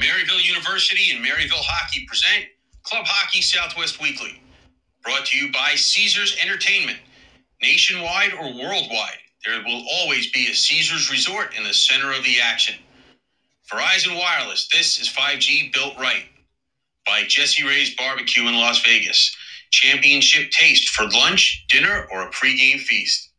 Maryville University and Maryville Hockey present Club Hockey Southwest Weekly. Brought to you by Caesars Entertainment. Nationwide or worldwide, there will always be a Caesars resort in the center of the action. Verizon Wireless, this is 5G built right. By Jessie Rae's Barbecue in Las Vegas. Championship taste for lunch, dinner, or a pregame feast.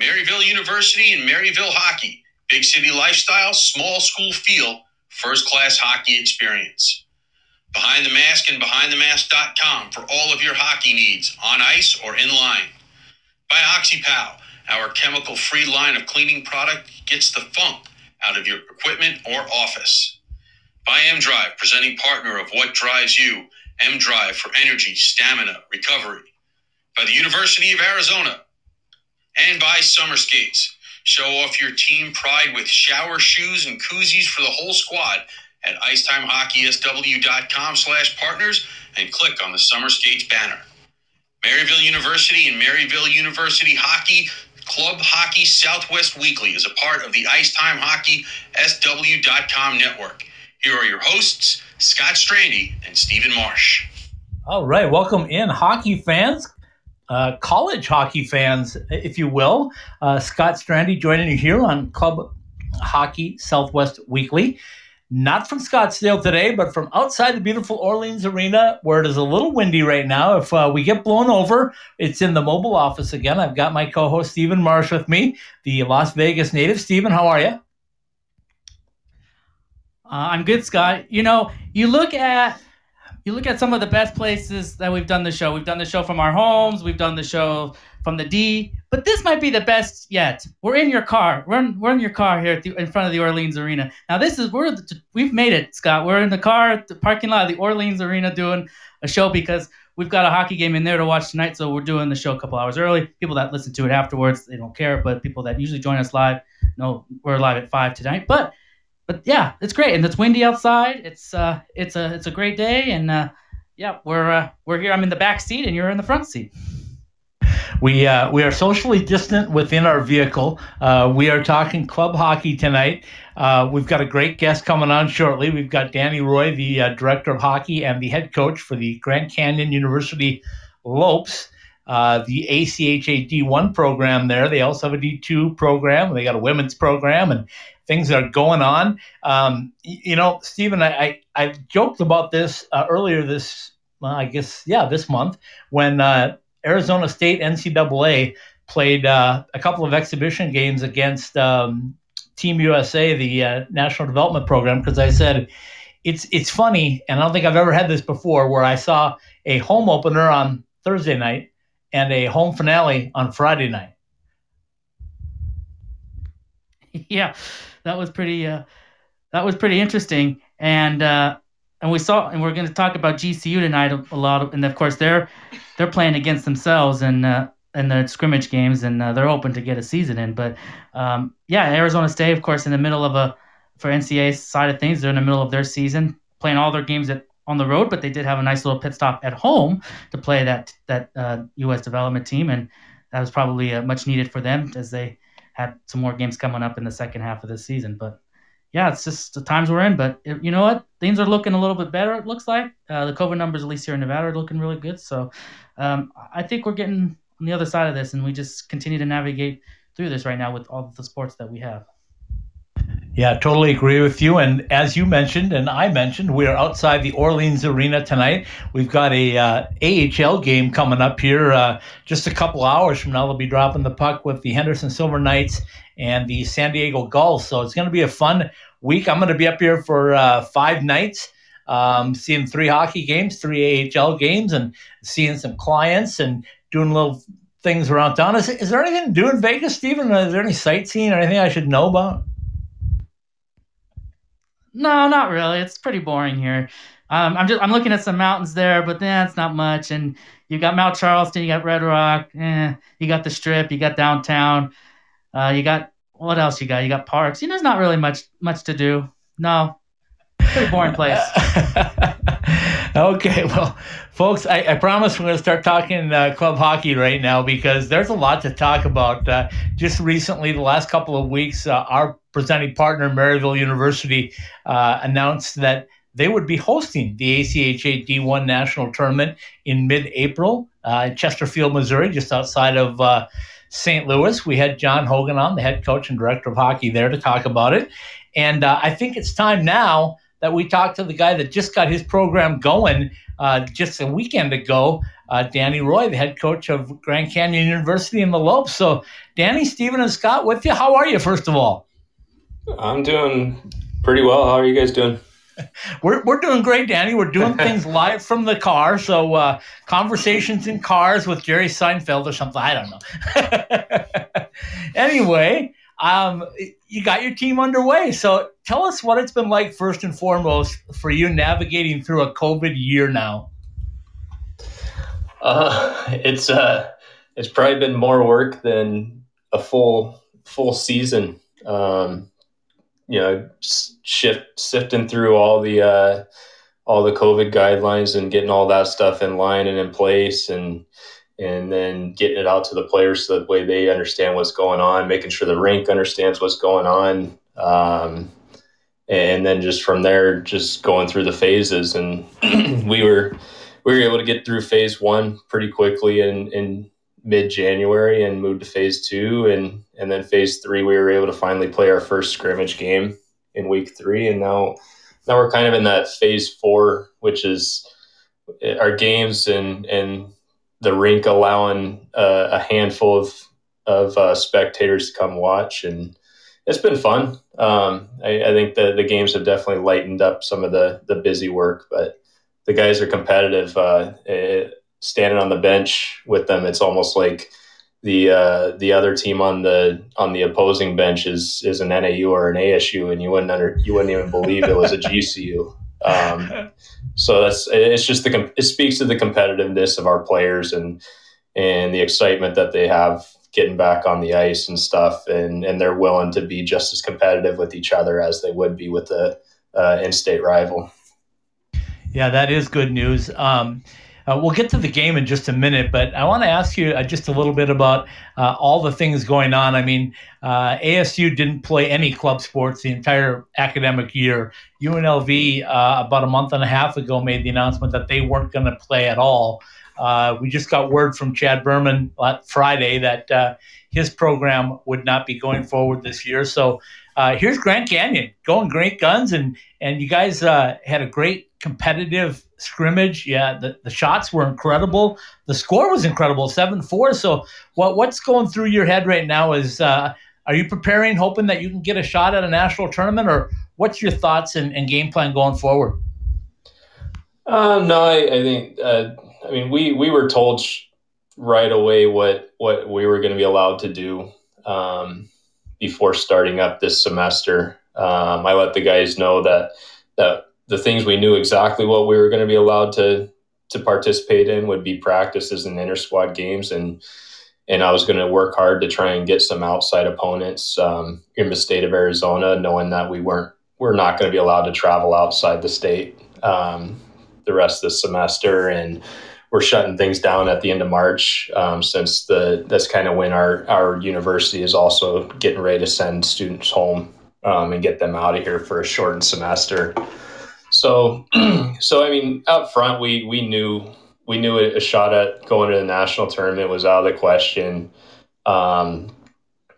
Maryville University and Maryville Hockey. Big city lifestyle, small school feel, first class hockey experience. Behind the Mask and BehindTheMask.com for all of your hockey needs, on ice or in line. By OxyPow, our chemical free line of cleaning product gets the funk out of your equipment or office. By M Drive, presenting partner of What Drives You, M Drive for energy, stamina, recovery. By the University of Arizona. And by Summer Skates. Show off your team pride with shower shoes and koozies for the whole squad at IcetimeHockeySW.com slash partners and click on the Summer Skates banner. Maryville University and Maryville University Hockey Club Hockey Southwest Weekly is a part of the Icetime Hockey SW.com network. Here are your hosts, Scott Strandy and Stephen Marsh. All right, welcome in, hockey fans, uh, college hockey fans, if you will. Uh, Scott Strandy joining you here on Club Hockey Southwest Weekly. Not from Scottsdale today, but from outside the beautiful Orleans Arena, where it is a little windy right now. If uh, we get blown over, it's in the mobile office again. I've got my co-host Stephen Marsh with me, the Las Vegas native. Stephen, how are you? Uh, I'm good, Scott. You know, you look at you look at some of the best places that we've done the show. We've done the show from our homes. We've done the show from the D. But this might be the best yet. We're in your car. We're in, we're in your car here the, in front of the Orleans Arena. Now this is we're we've made it, Scott. We're in the car at the parking lot of the Orleans Arena doing a show because we've got a hockey game in there to watch tonight. So we're doing the show a couple hours early. People that listen to it afterwards, they don't care. But people that usually join us live, know we're live at five tonight. But but yeah, it's great, and it's windy outside. It's uh, it's a it's a great day, and uh, yeah, we're uh, we're here. I'm in the back seat, and you're in the front seat. We uh, we are socially distant within our vehicle. Uh, we are talking club hockey tonight. Uh, we've got a great guest coming on shortly. We've got Danny Roy, the uh, director of hockey and the head coach for the Grand Canyon University Lopes. Uh, the ACHA D1 program there. They also have a D2 program. They got a women's program, and things are going on. Um, you know, Stephen, I, I, I joked about this uh, earlier this, well, I guess, yeah, this month when uh, Arizona State NCAA played uh, a couple of exhibition games against um, Team USA, the uh, National Development Program, because I said it's it's funny, and I don't think I've ever had this before, where I saw a home opener on Thursday night and a home finale on Friday night. yeah, that was pretty. Uh, that was pretty interesting, and uh, and we saw, and we're going to talk about GCU tonight a, a lot, of, and of course they're they're playing against themselves and uh, in the scrimmage games, and uh, they're hoping to get a season in. But um, yeah, Arizona State, of course, in the middle of a for NCAA side of things, they're in the middle of their season, playing all their games at on the road, but they did have a nice little pit stop at home to play that that uh, U.S. development team, and that was probably uh, much needed for them as they had some more games coming up in the second half of the season. But yeah, it's just the times we're in. But it, you know what? Things are looking a little bit better. It looks like uh, the COVID numbers, at least here in Nevada, are looking really good. So um, I think we're getting on the other side of this, and we just continue to navigate through this right now with all the sports that we have. Yeah, totally agree with you. And as you mentioned, and I mentioned, we are outside the Orleans Arena tonight. We've got a uh, AHL game coming up here uh, just a couple hours from now. They'll be dropping the puck with the Henderson Silver Knights and the San Diego Gulls. So it's going to be a fun week. I'm going to be up here for uh, five nights. Um, seeing three hockey games, three AHL games, and seeing some clients and doing little things around town. Is, is there anything to do in Vegas, Stephen? Is there any sightseeing or anything I should know about? No, not really. It's pretty boring here. Um, I'm just I'm looking at some mountains there, but that's not much. And you got Mount Charleston, you got Red Rock, eh, you got the Strip, you got downtown, uh, you got what else you got? You got parks. You know, there's not really much much to do. No, pretty boring place. Okay, well, folks, I, I promise we're going to start talking uh, club hockey right now because there's a lot to talk about. Uh, just recently, the last couple of weeks, uh, our presenting partner, Maryville University, uh, announced that they would be hosting the ACHA D1 National Tournament in mid April uh, in Chesterfield, Missouri, just outside of uh, St. Louis. We had John Hogan on, the head coach and director of hockey, there to talk about it. And I think it's time now that we talk to the guy that just got his program going uh, just a weekend ago, uh, Danny Roy, the head coach of Grand Canyon University in the Lopes. So, Danny, Stephen, and Scott with you. How are you, first of all? I'm doing pretty well. How are you guys doing? We're, we're doing great, Danny. We're doing things live from the car. So, uh, conversations in cars with Jerry Seinfeld or something. I don't know. anyway, um, you got your team underway. So tell us what it's been like, first and foremost, for you navigating through a COVID year now. Uh, it's uh, it's probably been more work than a full full season. Um, you know, shift sifting through all the uh, all the COVID guidelines and getting all that stuff in line and in place, and and then getting it out to the players so that way they understand what's going on, making sure the rink understands what's going on. Um, and then just from there, just going through the phases. And we were we were able to get through phase one pretty quickly in, in mid January and moved to phase two. And, and then phase three, we were able to finally play our first scrimmage game in week three. And now, now we're kind of in that phase four, which is our games and, and the rink allowing uh, a handful of of uh, spectators to come watch, and it's been fun. Um, I, I, think the the games have definitely lightened up some of the the busy work, but the guys are competitive. Uh, it, standing on the bench with them, it's almost like the uh, the other team on the on the opposing bench is is an NAU or an ASU, and you wouldn't under you wouldn't even believe it was a GCU. Um, so that's it's just the it speaks to the competitiveness of our players and and the excitement that they have getting back on the ice and stuff, and and they're willing to be just as competitive with each other as they would be with the uh, in-state rival. Yeah, that is good news. Um, uh, we'll get to the game in just a minute, but I want to ask you uh, just a little bit about uh, all the things going on. I mean, uh, ASU didn't play any club sports the entire academic year. UNLV, uh, about a month and a half ago, made the announcement that they weren't going to play at all. Uh, we just got word from Chad Berman Friday that his program would not be going forward this year. So here's Grand Canyon going great guns, and and you guys had a great competitive scrimmage. Yeah, the, the shots were incredible. The score was incredible, seven four. So what what's going through your head right now is uh, are you preparing, hoping that you can get a shot at a national tournament, or what's your thoughts and, and game plan going forward? Uh, no, I, I think uh, I mean we we were told right away what what we were going to be allowed to do um, before starting up this semester. Um, I let the guys know that that the things we knew exactly what we were going to be allowed to to participate in would be practices and inter squad games and and I was going to work hard to try and get some outside opponents um, in the state of Arizona, knowing that we weren't we're not going to be allowed to travel outside the state um, the rest of the semester, and we're shutting things down at the end of March um, since the that's kind of when our our university is also getting ready to send students home um, and get them out of here for a shortened semester. So, so I mean, up front, we we knew we knew a shot at going to the national tournament was out of the question. Um,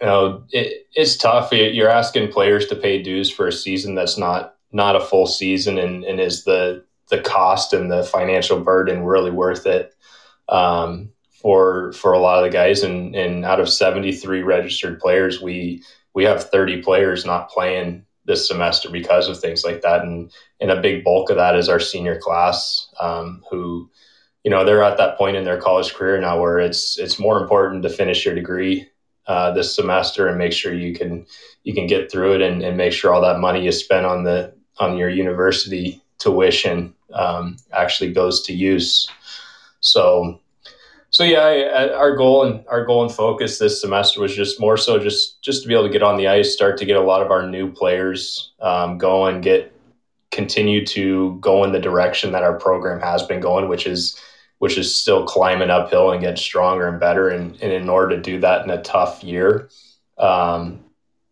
you know, it, it's tough. You're asking players to pay dues for a season that's not not a full season, and, and is the the cost and the financial burden really worth it um, for for a lot of the guys? And and out of 73 registered players, we we have 30 players not playing this semester because of things like that. And, and a big bulk of that is our senior class, um, who, you know, they're at that point in their college career now where it's it's more important to finish your degree uh, this semester and make sure you can you can get through it and, and make sure all that money you spent on the on your university tuition um, actually goes to use. So so yeah, I, our goal and our goal and focus this semester was just more so just just to be able to get on the ice, start to get a lot of our new players um, going, get continue to go in the direction that our program has been going, which is which is still climbing uphill and getting stronger and better. And, and in order to do that in a tough year, um,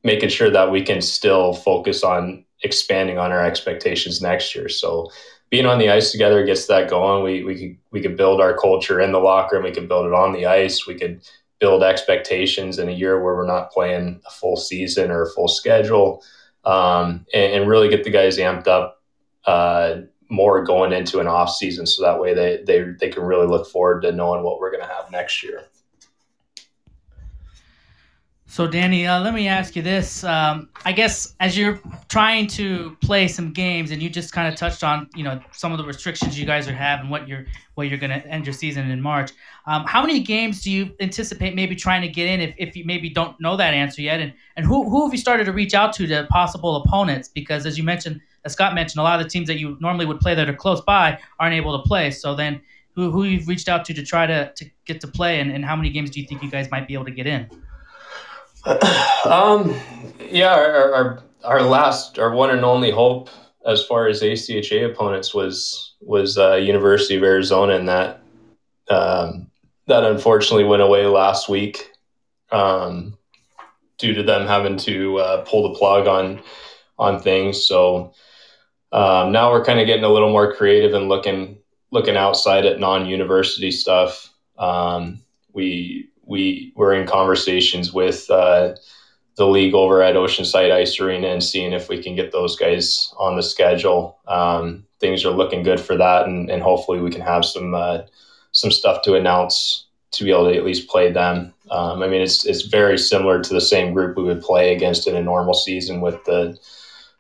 making sure that we can still focus on expanding on our expectations next year. So being on the ice together gets that going. We we could we could build our culture in the locker room. We could build it on the ice. We could build expectations in a year where we're not playing a full season or a full schedule, um, and, and, really get the guys amped up uh, more going into an off season. So that way they they they can really look forward to knowing what we're going to have next year. So, Danny, uh, let me ask you this. Um, I guess as you're trying to play some games, and you just kind of touched on, you know, some of the restrictions you guys are having, what you're what you're going to end your season in March. Um, how many games do you anticipate maybe trying to get in if, if you maybe don't know that answer yet? And and who who have you started to reach out to to possible opponents? Because as you mentioned, as Scott mentioned, a lot of the teams that you normally would play that are close by aren't able to play. So then, who who you've reached out to to try to to get to play, and, and how many games do you think you guys might be able to get in? Um, yeah, our, our, our last, our one and only hope as far as ACHA opponents was was uh, University of Arizona, and that um, that unfortunately went away last week um, due to them having to uh, pull the plug on on things. So um, now we're kind of getting a little more creative and looking looking outside at non-university stuff. Um, we we were in conversations with uh, the league over at Oceanside Ice Arena and seeing if we can get those guys on the schedule. Um, things are looking good for that, and, and hopefully we can have some uh, some stuff to announce to be able to at least play them. Um, I mean, it's it's very similar to the same group we would play against in a normal season with the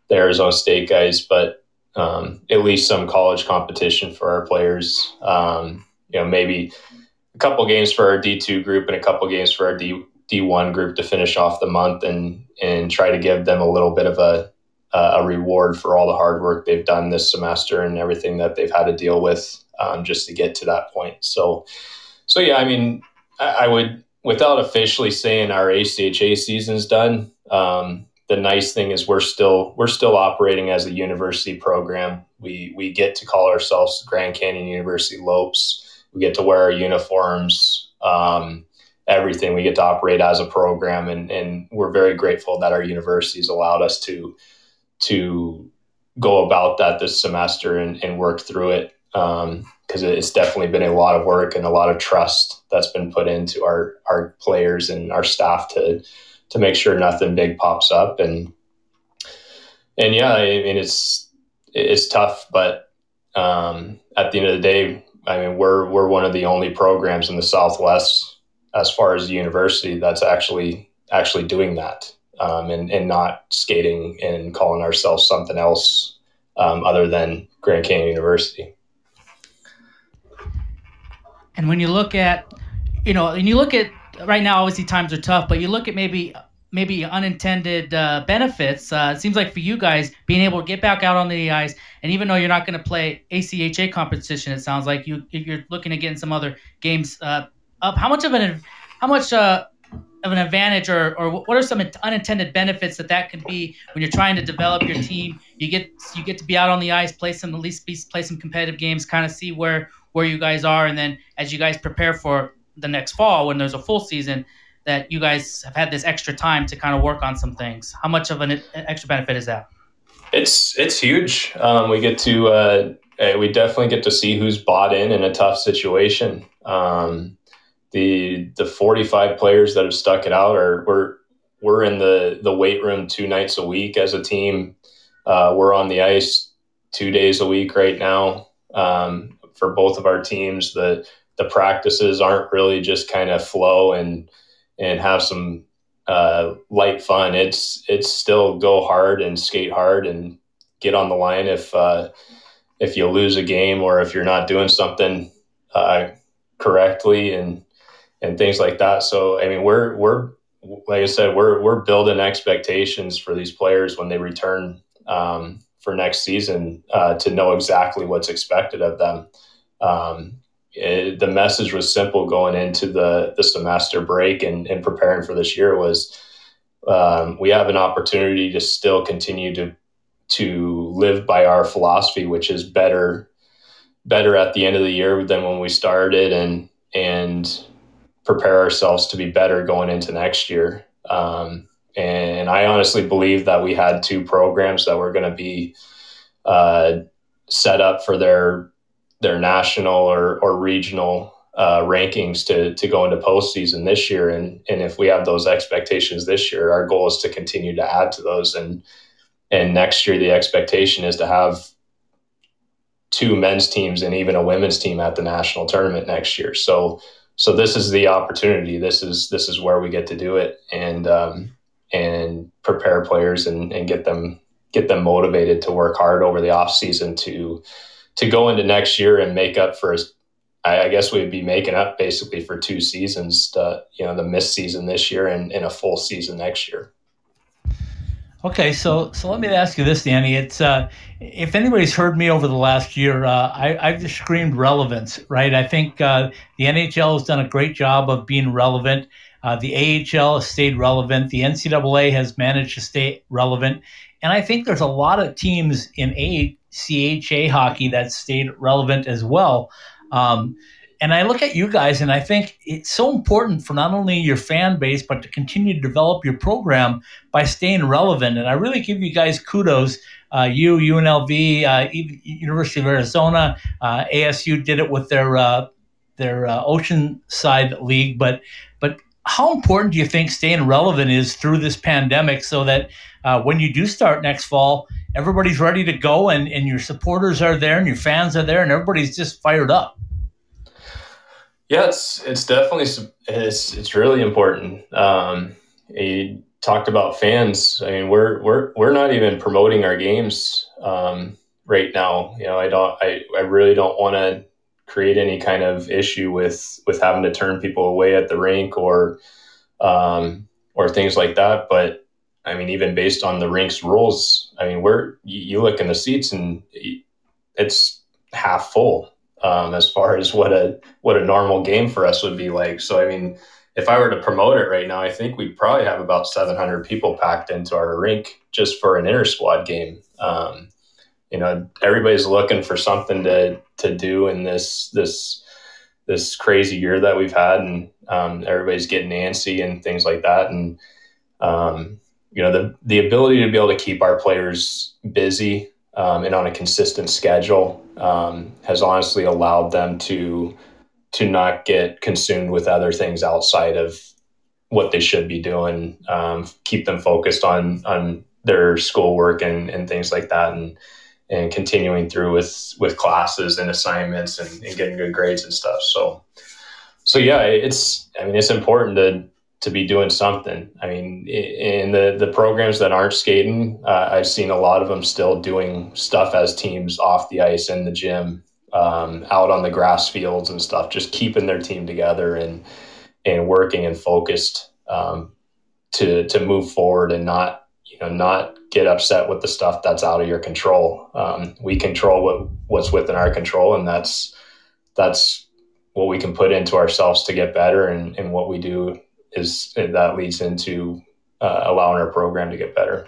the Arizona State guys, but um, at least some college competition for our players. Um, you know, maybe a couple games for our D2 group and a couple games for our D D1 group to finish off the month and and try to give them a little bit of a a reward for all the hard work they've done this semester and everything that they've had to deal with um, just to get to that point. So, so yeah, I mean, I, I would without officially saying our ACHA season's done. Um, the nice thing is we're still we're still operating as a university program. We we get to call ourselves Grand Canyon University Lopes we get to wear our uniforms, um, everything. We get to operate as a program, and, and we're very grateful that our universities allowed us to to go about that this semester and, and work through it because um, it's definitely been a lot of work and a lot of trust that's been put into our our players and our staff to to make sure nothing big pops up and and yeah I mean it's it's tough but um, at the end of the day I mean, we're we're one of the only programs in the Southwest, as far as the university, that's actually actually doing that, um, and and not skating and calling ourselves something else um, other than Grand Canyon University. And when you look at, you know, and you look at right now, obviously times are tough, but you look at maybe maybe unintended uh, benefits. Uh, it seems like for you guys, being able to get back out on the ice, and even though you're not going to play ACHA competition, it sounds like you you're looking at getting some other games uh, up. How much of an how much uh, of an advantage, or or what are some unintended benefits that that could be when you're trying to develop your team? You get you get to be out on the ice, play some at least be, play some competitive games, kind of see where where you guys are, and then as you guys prepare for the next fall when there's a full season that you guys have had this extra time to kind of work on some things. How much of an extra benefit is that? It's it's huge. Um, we get to uh, eh, we definitely get to see who's bought in in a tough situation. Um, the the 45 players that have stuck it out are we're we're in the the weight room two nights a week as a team. Uh, we're on the ice two days a week right now um, for both of our teams. The the practices aren't really just kind of flow and and have some uh, light fun. It's it's still go hard and skate hard and get on the line if uh, if you lose a game or if you're not doing something uh, correctly and and things like that. So I mean, we're we're like I said, we're we're building expectations for these players when they return um, for next season uh, to know exactly what's expected of them. Um, it, the message was simple going into the the semester break and, and preparing for this year was um, we have an opportunity to still continue to to live by our philosophy, which is better better at the end of the year than when we started, and and prepare ourselves to be better going into next year. Um, and I honestly believe that we had two programs that were going to be uh, set up for their their national or, or regional uh, rankings to to go into postseason this year. And and if we have those expectations this year, our goal is to continue to add to those. And and next year, the expectation is to have two men's teams and even a women's team at the national tournament next year. So so this is the opportunity. This is this is where we get to do it and um, and prepare players and, and get them get them motivated to work hard over the off season to to go into next year and make up for I, guess we'd be making up basically for two seasons, to, you know, the missed season this year and, and a full season next year. Okay, so so let me ask you this, Danny. It's uh, if anybody's heard me over the last year, uh, I, I've just screamed relevance, right? I think uh, the NHL has done a great job of being relevant. Uh, the AHL has stayed relevant. The NCAA has managed to stay relevant, and I think there's a lot of teams in ACHA hockey that stayed relevant as well. Um, and I look at you guys and I think it's so important for not only your fan base, but to continue to develop your program by staying relevant. And I really give you guys kudos. Uh, you, UNLV, uh, University of Arizona, uh, ASU did it with their uh, their uh, Oceanside League. But but how important do you think staying relevant is through this pandemic, so that uh, when you do start next fall, everybody's ready to go and, and your supporters are there and your fans are there and everybody's just fired up? Yeah, it's it's definitely it's it's really important. Um, you talked about fans. I mean, we're we're we're not even promoting our games um, right now. You know, I don't. I, I really don't want to create any kind of issue with with having to turn people away at the rink or um, or things like that. But I mean, even based on the rink's rules, I mean, we're you, look in the seats and it's half full um, as far as what a what a normal game for us would be like. So I mean, if I were to promote it right now, I think we'd probably have about 700 people packed into our rink just for an inter squad game. Um, you know, everybody's looking for something to to do in this this this crazy year that we've had, and um, everybody's getting antsy and things like that. And um, you know, the the ability to be able to keep our players busy um, and on a consistent schedule um, has honestly allowed them to to not get consumed with other things outside of what they should be doing. Um, keep them focused on on their schoolwork and, and things like that, and and continuing through with with classes and assignments and, and getting good grades and stuff. So so yeah, it's I mean it's important to to be doing something. I mean, in the the programs that aren't skating, uh, I've seen a lot of them still doing stuff as teams off the ice in the gym, um, out on the grass fields and stuff, just keeping their team together and and working and focused um, to to move forward and not you know not get upset with the stuff that's out of your control. Um, we control what what's within our control, and that's that's what we can put into ourselves to get better and, and what we do is that leads into uh, allowing our program to get better.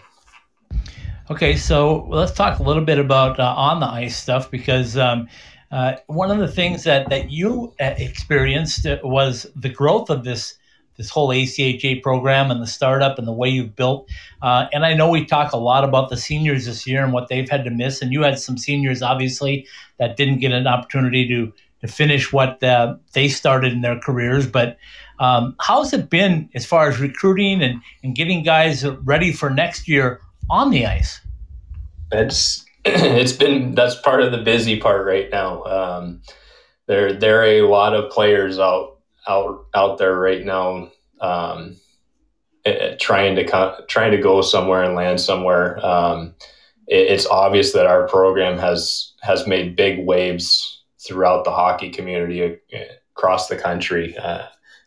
Okay, so let's talk a little bit about uh, on the ice stuff because um, uh, one of the things that that you uh, experienced was the growth of this this whole ACHA program and the startup and the way you've built. Uh, and I know we talk a lot about the seniors this year and what they've had to miss. And you had some seniors, obviously, that didn't get an opportunity to to finish what uh, they started in their careers. But um, how's it been as far as recruiting and, and getting guys ready for next year on the ice? It's it's been that's part of the busy part right now. Um, there there are a lot of players out out out there right now um, trying to trying to go somewhere and land somewhere. Um, it, it's obvious that our program has has made big waves throughout the hockey community uh, across the country. Uh,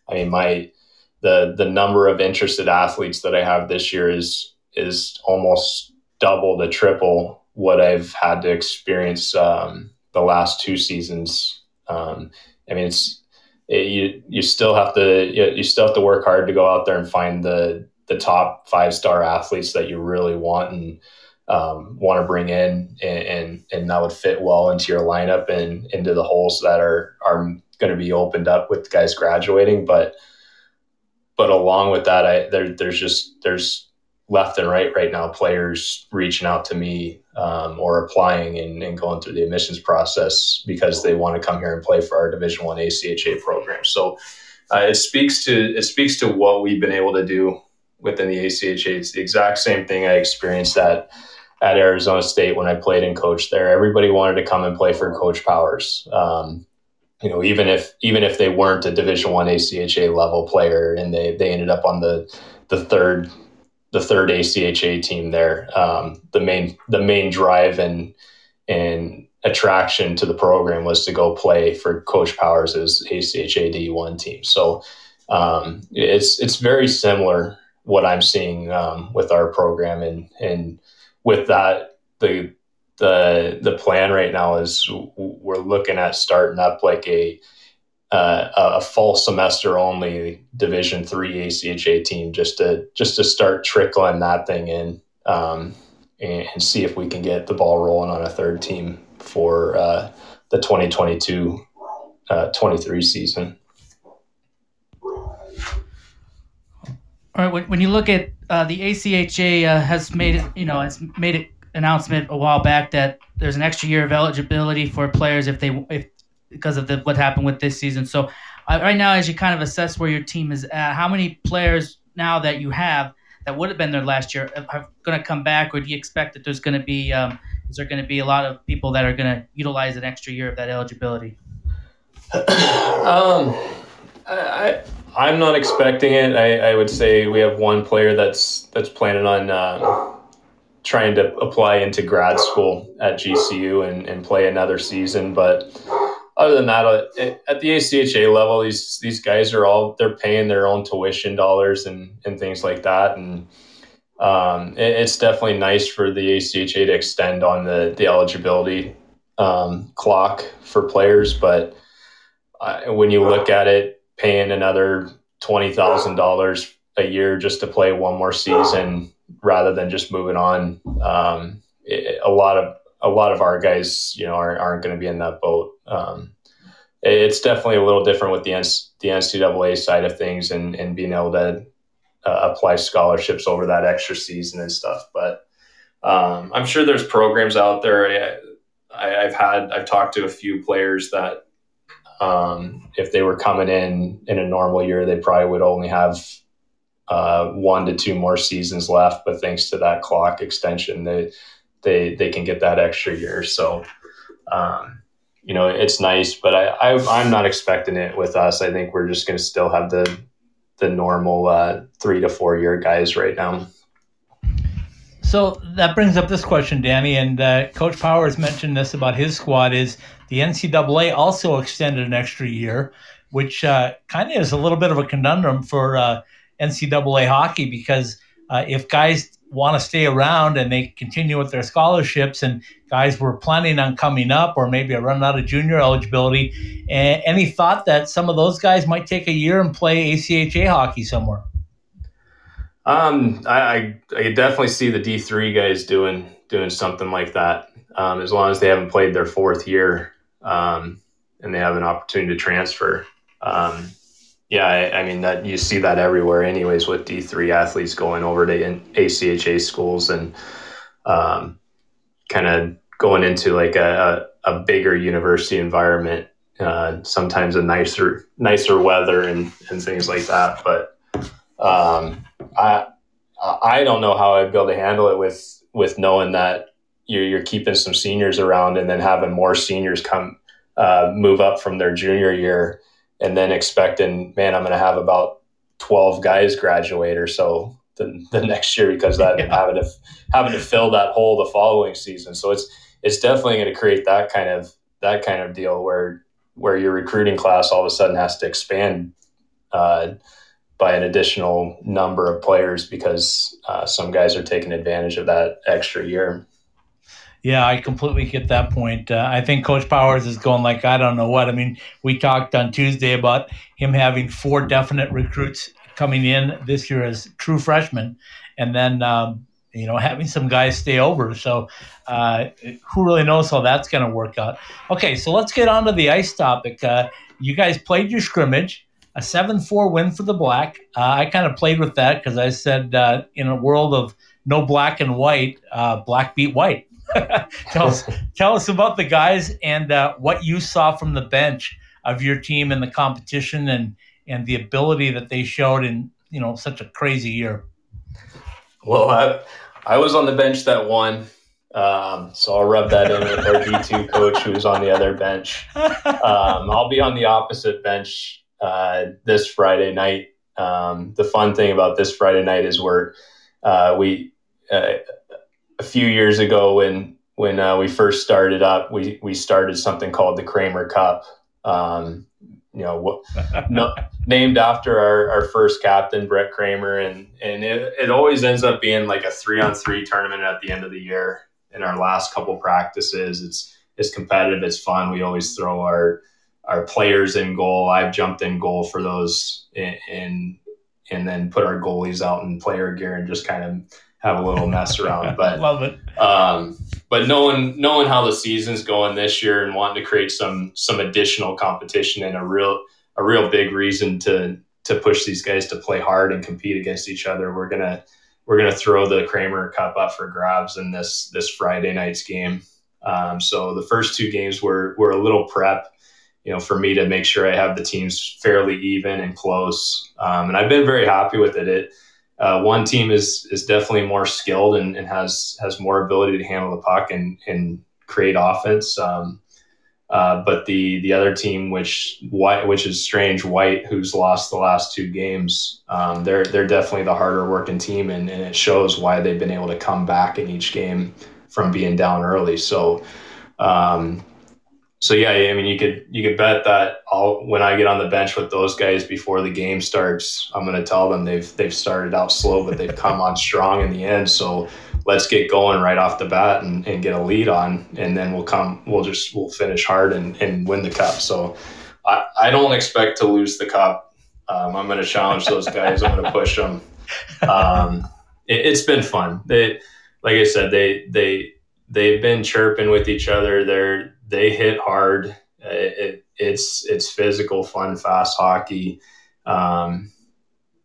I mean, my the the number of interested athletes that I have this year is is almost double to triple what I've had to experience um, the last two seasons. Um, I mean, it's it, you you still have to you, you still have to work hard to go out there and find the the top five star athletes that you really want and um, want to bring in, and, and, and that would fit well into your lineup and into the holes that are are going to be opened up with guys graduating. But but along with that, I there there's just there's left and right right now players reaching out to me um, or applying and, and, going through the admissions process because they want to come here and play for our division one ACHA program. So uh, it speaks to it speaks to what we've been able to do within the ACHA it's the exact same thing I experienced at at Arizona State when I played and coached there. Everybody wanted to come and play for coach Powers. Um, you know even if even if they weren't a division one ACHA level player and they they ended up on the the third the third ACHA team there. Um, the main the main drive and and attraction to the program was to go play for Coach Powers' ACHA D1 team. So um, it's it's very similar what I'm seeing um, with our program and and with that the the the plan right now is we're looking at starting up like a uh, a fall semester only Division three ACHA team just to just to start trickling that thing in um, and, and, see if we can get the ball rolling on a third team for uh, the 2022 uh, 23 season. All right. When, when you look at uh, the ACHA uh, has made it, you know, it's made an announcement a while back that there's an extra year of eligibility for players if they if because of the what happened with this season. So uh, right now, as you kind of assess where your team is at, how many players now that you have that would have been there last year are going to come back, or do you expect that there's going to be um, is there going to be a lot of people that are going to utilize an extra year of that eligibility? um, I, I am not expecting it. I, I would say we have one player that's that's planning on. Uh, trying to apply into grad school at GCU and, and play another season. But other than that, uh, at the ACHA level, these these guys are all they're paying their own tuition dollars and and things like that, and um, it, it's definitely nice for the ACHA to extend on the the eligibility um, clock for players. But uh, when you look at it, paying another twenty thousand dollars a year just to play one more season rather than just moving on, um, it, a lot of a lot of our guys, you know, aren't, aren't going to be in that boat. Um, it's definitely a little different with the the NCAA side of things and and being able to uh, apply scholarships over that extra season and stuff. But um, I'm sure there's programs out there. I, have had I've talked to a few players that um, if they were coming in in a normal year, they probably would only have uh, one to two more seasons left. But thanks to that clock extension, they they they can get that extra year. So, um, you know, it's nice, but I, I am not expecting it with us. I think we're just going to still have the the normal uh, three to four year guys right now. So that brings up this question, Danny, and uh, Coach Powers mentioned this about his squad. Is the NCAA also extended an extra year, which uh, kind of is a little bit of a conundrum for uh, NCAA hockey because uh, if guys want to stay around and they continue with their scholarships and guys were planning on coming up or maybe are running out of junior eligibility and any thought that some of those guys might take a year and play ACHA hockey somewhere? Um, I, I, I definitely see the D3 guys doing doing something like that. Um, as long as they haven't played their fourth year um, and they have an opportunity to transfer um, yeah, I, I, mean that you see that everywhere, anyways, with D three athletes going over to ACHA schools and um, kind of going into like a, a, bigger university environment. Uh, sometimes a nicer nicer weather and, and things like that. But um, I I don't know how I'd be able to handle it with with knowing that you're, you're keeping some seniors around and then having more seniors come uh, move up from their junior year and then expecting, man, I'm going to have about 12 guys graduate or so the, the next year because that yeah. having to having to fill that hole the following season. So it's it's definitely going to create that kind of that kind of deal where where your recruiting class all of a sudden has to expand uh, by an additional number of players because uh, some guys are taking advantage of that extra year. Yeah, I completely get that point. Uh, I think Coach Powers is going like I don't know what. I mean, we talked on Tuesday about him having four definite recruits coming in this year as true freshmen, and then um, you know, having some guys stay over. So, uh, who really knows how that's going to work out? Okay, so let's get on to the ice topic. Uh, you guys played your scrimmage, a 7 4 win for the Black. Uh, I kind of played with that because I said uh, in a world of no black and white, uh, black beat white. tell, us, tell us about the guys and uh, what you saw from the bench of your team in the competition and, and the ability that they showed in you know such a crazy year. Well, I, I was on the bench that won. Um, so I'll rub that in with our D2 coach who was on the other bench. Um, I'll be on the opposite bench uh, this Friday night. Um, the fun thing about this Friday night is we're uh, we uh, a few years ago when when uh, we first started up, we we started something called the Kramer Cup. Um, you know, no, named after our, our first captain, Brett Kramer, and and it, it always ends up being like a three on three tournament at the end of the year. In our last couple practices, it's it's competitive, it's fun. We always throw our our players in goal. I've jumped in goal for those, and and then put our goalies out in player gear and just kind of have a little mess around. But love it. Um, but knowing knowing how the season's going this year and wanting to create some some additional competition and a real a real big reason to to push these guys to play hard and compete against each other, we're gonna we're gonna throw the Kramer Cup up for grabs in this this Friday night's game. Um, so the first two games were were a little prep, you know, for me to make sure I have the teams fairly even and close. Um, and I've been very happy with it. It uh, one team is is definitely more skilled and, and, has has more ability to handle the puck and and create offense. Um, uh, but the the other team, which white, which is strange, white, who's lost the last two games, um, they're they're definitely the harder working team, and, and it shows why they've been able to come back in each game from being down early. So um, so yeah, I mean, you could you could bet that I'll when I get on the bench with those guys before the game starts, I'm going to tell them they've they've started out slow, but they've come on strong in the end. So let's get going right off the bat and, and get a lead on, and then we'll come. We'll just we'll finish hard and, and win the cup. So I, I don't expect to lose the cup. Um, I'm going to challenge those guys. I'm going to push them. Um, it, it's been fun. They like I said, they they they've been chirping with each other. They're they hit hard. It, it, it's it's physical, fun, fast hockey. Um,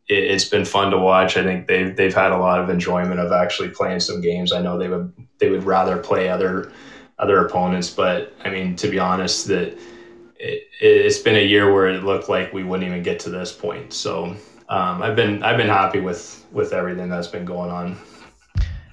it, has been fun to watch. I think they've they've had a lot of enjoyment of actually playing some games. I know they would they would rather play other other opponents, but I mean to be honest, that it, has been a year where it looked like we wouldn't even get to this point. So um, I've been I've been happy with with everything that's been going on.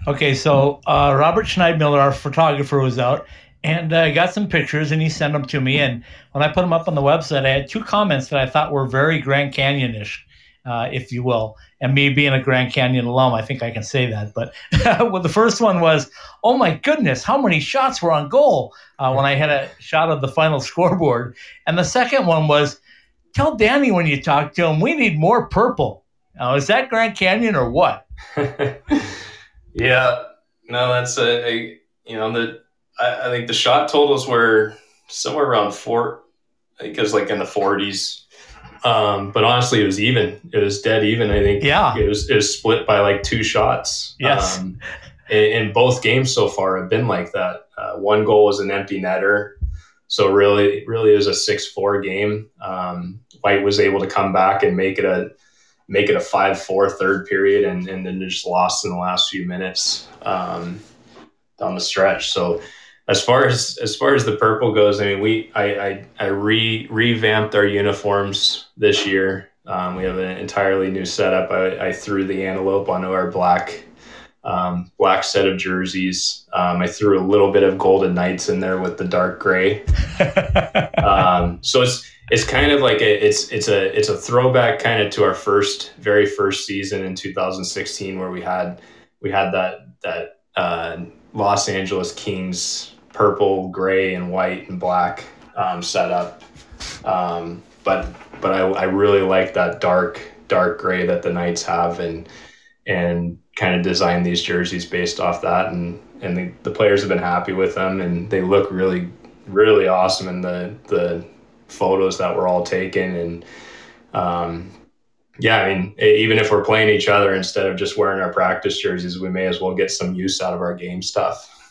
Okay, so uh, Robert Schneidmiller, our photographer, was out and I uh, got some pictures and he sent them to me. And when I put them up on the website, I had two comments that I thought were very Grand Canyon-ish, uh, if you will. And me being a Grand Canyon alum, I think I can say that. But well, the first one was, "Oh my goodness, how many shots were on goal?" Uh, when I had a shot of the final scoreboard, and the second one was, "Tell Danny when you talk to him, we need more purple." Now, is that Grand Canyon or what? yeah, no, that's a, a you know the I, I think the shot totals were somewhere around four. I think it was like in the forties. Um, but honestly, it was even. It was dead even. I think. Yeah. It was it was split by like two shots. Yes. Um, and, and, both games so far have been like that. Uh, one goal was an empty netter, so really, really, it was a six-four game. Um, White was able to come back and make it a make it a five-four third period, and, and then just lost in the last few minutes um, down the stretch. So as far as as far as the purple goes, I mean, we I I, I re revamped our uniforms this year. Um, we have an entirely new setup. I, I threw the antelope onto our black um, black set of jerseys. Um, I threw a little bit of Golden Knights in there with the dark gray. um, so it's it's kind of like a, it's it's a it's a throwback kind of to our first very first season in 2016 where we had we had that that uh, Los Angeles Kings purple, gray, and white and black um, setup. Um, but but I, I really like that dark dark gray that the Knights have and and kind of design these jerseys based off that and and the, the players have been happy with them and they look really really awesome in the the photos that were all taken and um, yeah, I mean, even if we're playing each other instead of just wearing our practice jerseys, we may as well get some use out of our game stuff.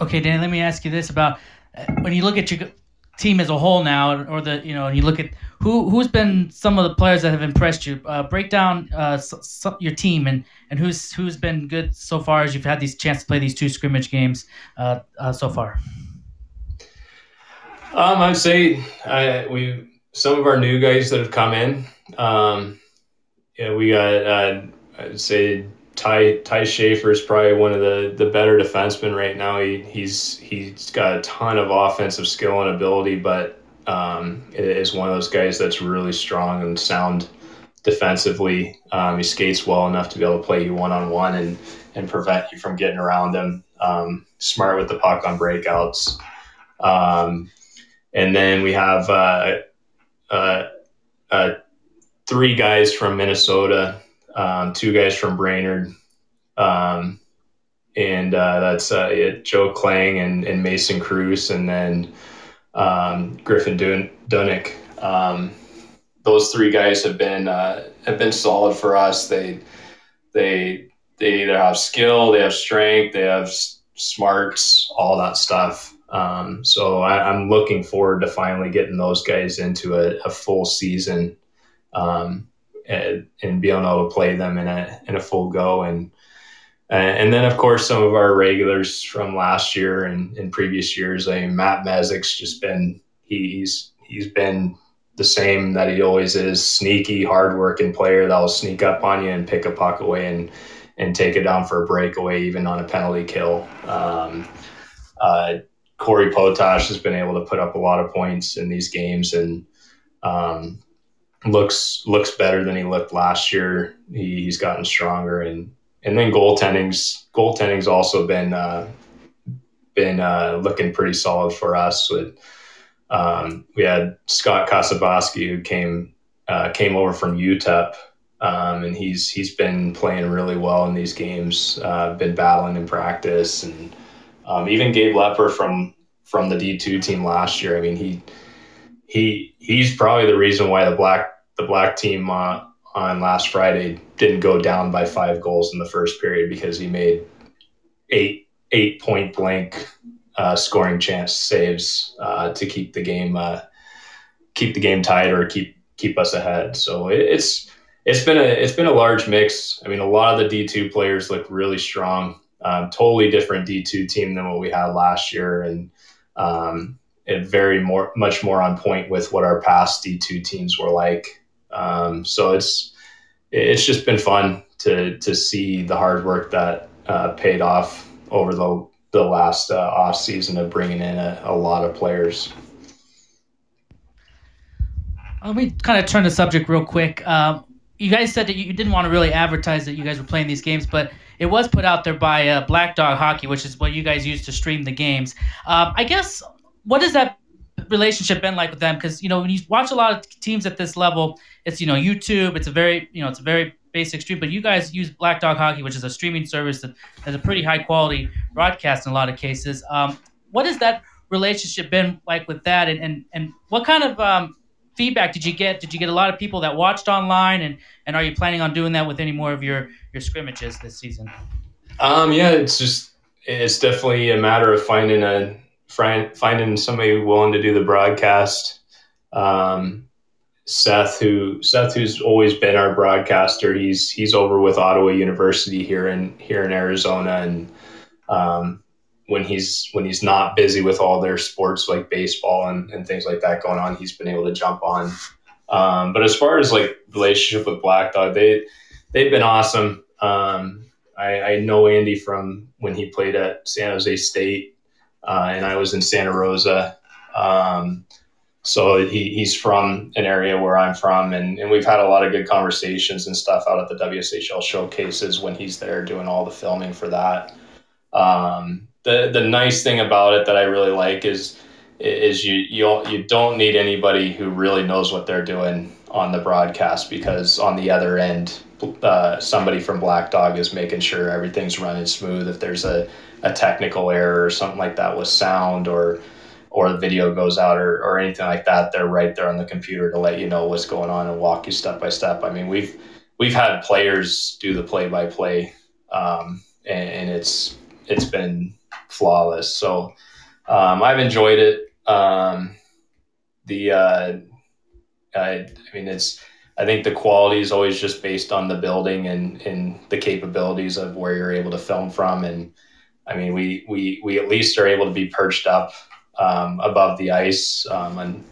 Okay, Dan, let me ask you this about uh, when you look at your team as a whole now, or the you know, and you look at who who's been some of the players that have impressed you. Uh, break down uh, your team and and who's who's been good so far as you've had these chance to play these two scrimmage games uh, uh so far. Um, I'd say I, we some of our new guys that have come in. Um, yeah, we got uh, I'd say Ty Ty Schaefer is probably one of the the better defensemen right now. He he's he's got a ton of offensive skill and ability, but um, is one of those guys that's really strong and sound defensively. Um, he skates well enough to be able to play you one on one and and prevent you from getting around him. Um, smart with the puck on breakouts. Um, and then we have uh, uh, uh, three guys from Minnesota um, two guys from Brainerd, um, and uh, that's uh, Joe Klang and, and, Mason Cruz, and then um, Griffin Dun-. Um, those three guys have been uh, have been solid for us. They they they either have skill, they have strength, they have smarts, all that stuff. Um, so I, am looking forward to finally getting those guys into a, a full season. Um, and, and being able to play them in a in a full go and and then of course some of our regulars from last year and in previous years. I mean, Matt Mezik's just been he's he's been the same that he always is sneaky, hardworking player that will sneak up on you and pick a puck away and and take it down for a breakaway, even on a penalty kill. Um, uh, Corey Potash has been able to put up a lot of points in these games, and um, looks looks better than he looked last year. He, he's gotten stronger, and and then goaltending's goaltending's also been uh, been uh, looking pretty solid for us. With um, we had Scott Kasaboski who came uh, came over from UTEP. Um, and he's he's been playing really well in these games. Uh, been battling in practice, and um, even Gabe Lepper from from the D two team last year. I mean, he he he's probably the reason why the black the black team uh, on last Friday didn't go down by five goals in the first period because he made eight eight point blank uh, scoring chance saves uh, to keep the game uh, keep the game tight or keep keep us ahead. So it, it's it's been a it's been a large mix. I mean, a lot of the D two players look really strong. Um, totally different D two team than what we had last year, and um, it very more much more on point with what our past D2 teams were like. Um, so it's it's just been fun to to see the hard work that uh, paid off over the the last uh, off season of bringing in a, a lot of players. Let me kind of turn the subject real quick. Um, you guys said that you didn't want to really advertise that you guys were playing these games, but it was put out there by uh, Black Dog Hockey, which is what you guys use to stream the games. Um, I guess what has that relationship been like with them? Because you know when you watch a lot of teams at this level, it's you know YouTube. It's a very you know it's a very basic stream, but you guys use Black Dog Hockey, which is a streaming service that has a pretty high quality broadcast in a lot of cases. Um, what has that relationship been like with that, and and, and what kind of um, feedback did you get? Did you get a lot of people that watched online, and and are you planning on doing that with any more of your your scrimmages this season? Um, yeah, it's just it's definitely a matter of finding a find, finding somebody willing to do the broadcast. Um, Seth, who Seth, who's always been our broadcaster, he's he's over with Ottawa University here in here in Arizona, and um, when he's when he's not busy with all their sports like baseball and, and things like that going on, he's been able to jump on. Um, but as far as like relationship with Black Dog, they they've been awesome. Um, I, I know Andy from when he played at San Jose State uh, and I was in Santa Rosa. Um, so he, he's from an area where I'm from, and, and we've had a lot of good conversations and stuff out at the WSHL showcases when he's there doing all the filming for that. Um, the the nice thing about it that I really like is is you you you don't need anybody who really knows what they're doing on the broadcast because on the other end, uh, somebody from Black Dog is making sure everything's running smooth. If there's a a technical error or something like that with sound or or the video goes out or, or anything like that, they're right there on the computer to let you know what's going on and walk you step by step. I mean, we've we've had players do the play by play, and it's it's been flawless. So um, I've enjoyed it. Um, the uh, I, I mean, it's I think the quality is always just based on the building and, and the capabilities of where you're able to film from. And I mean, we, we, we at least are able to be perched up um, above the ice. Um, and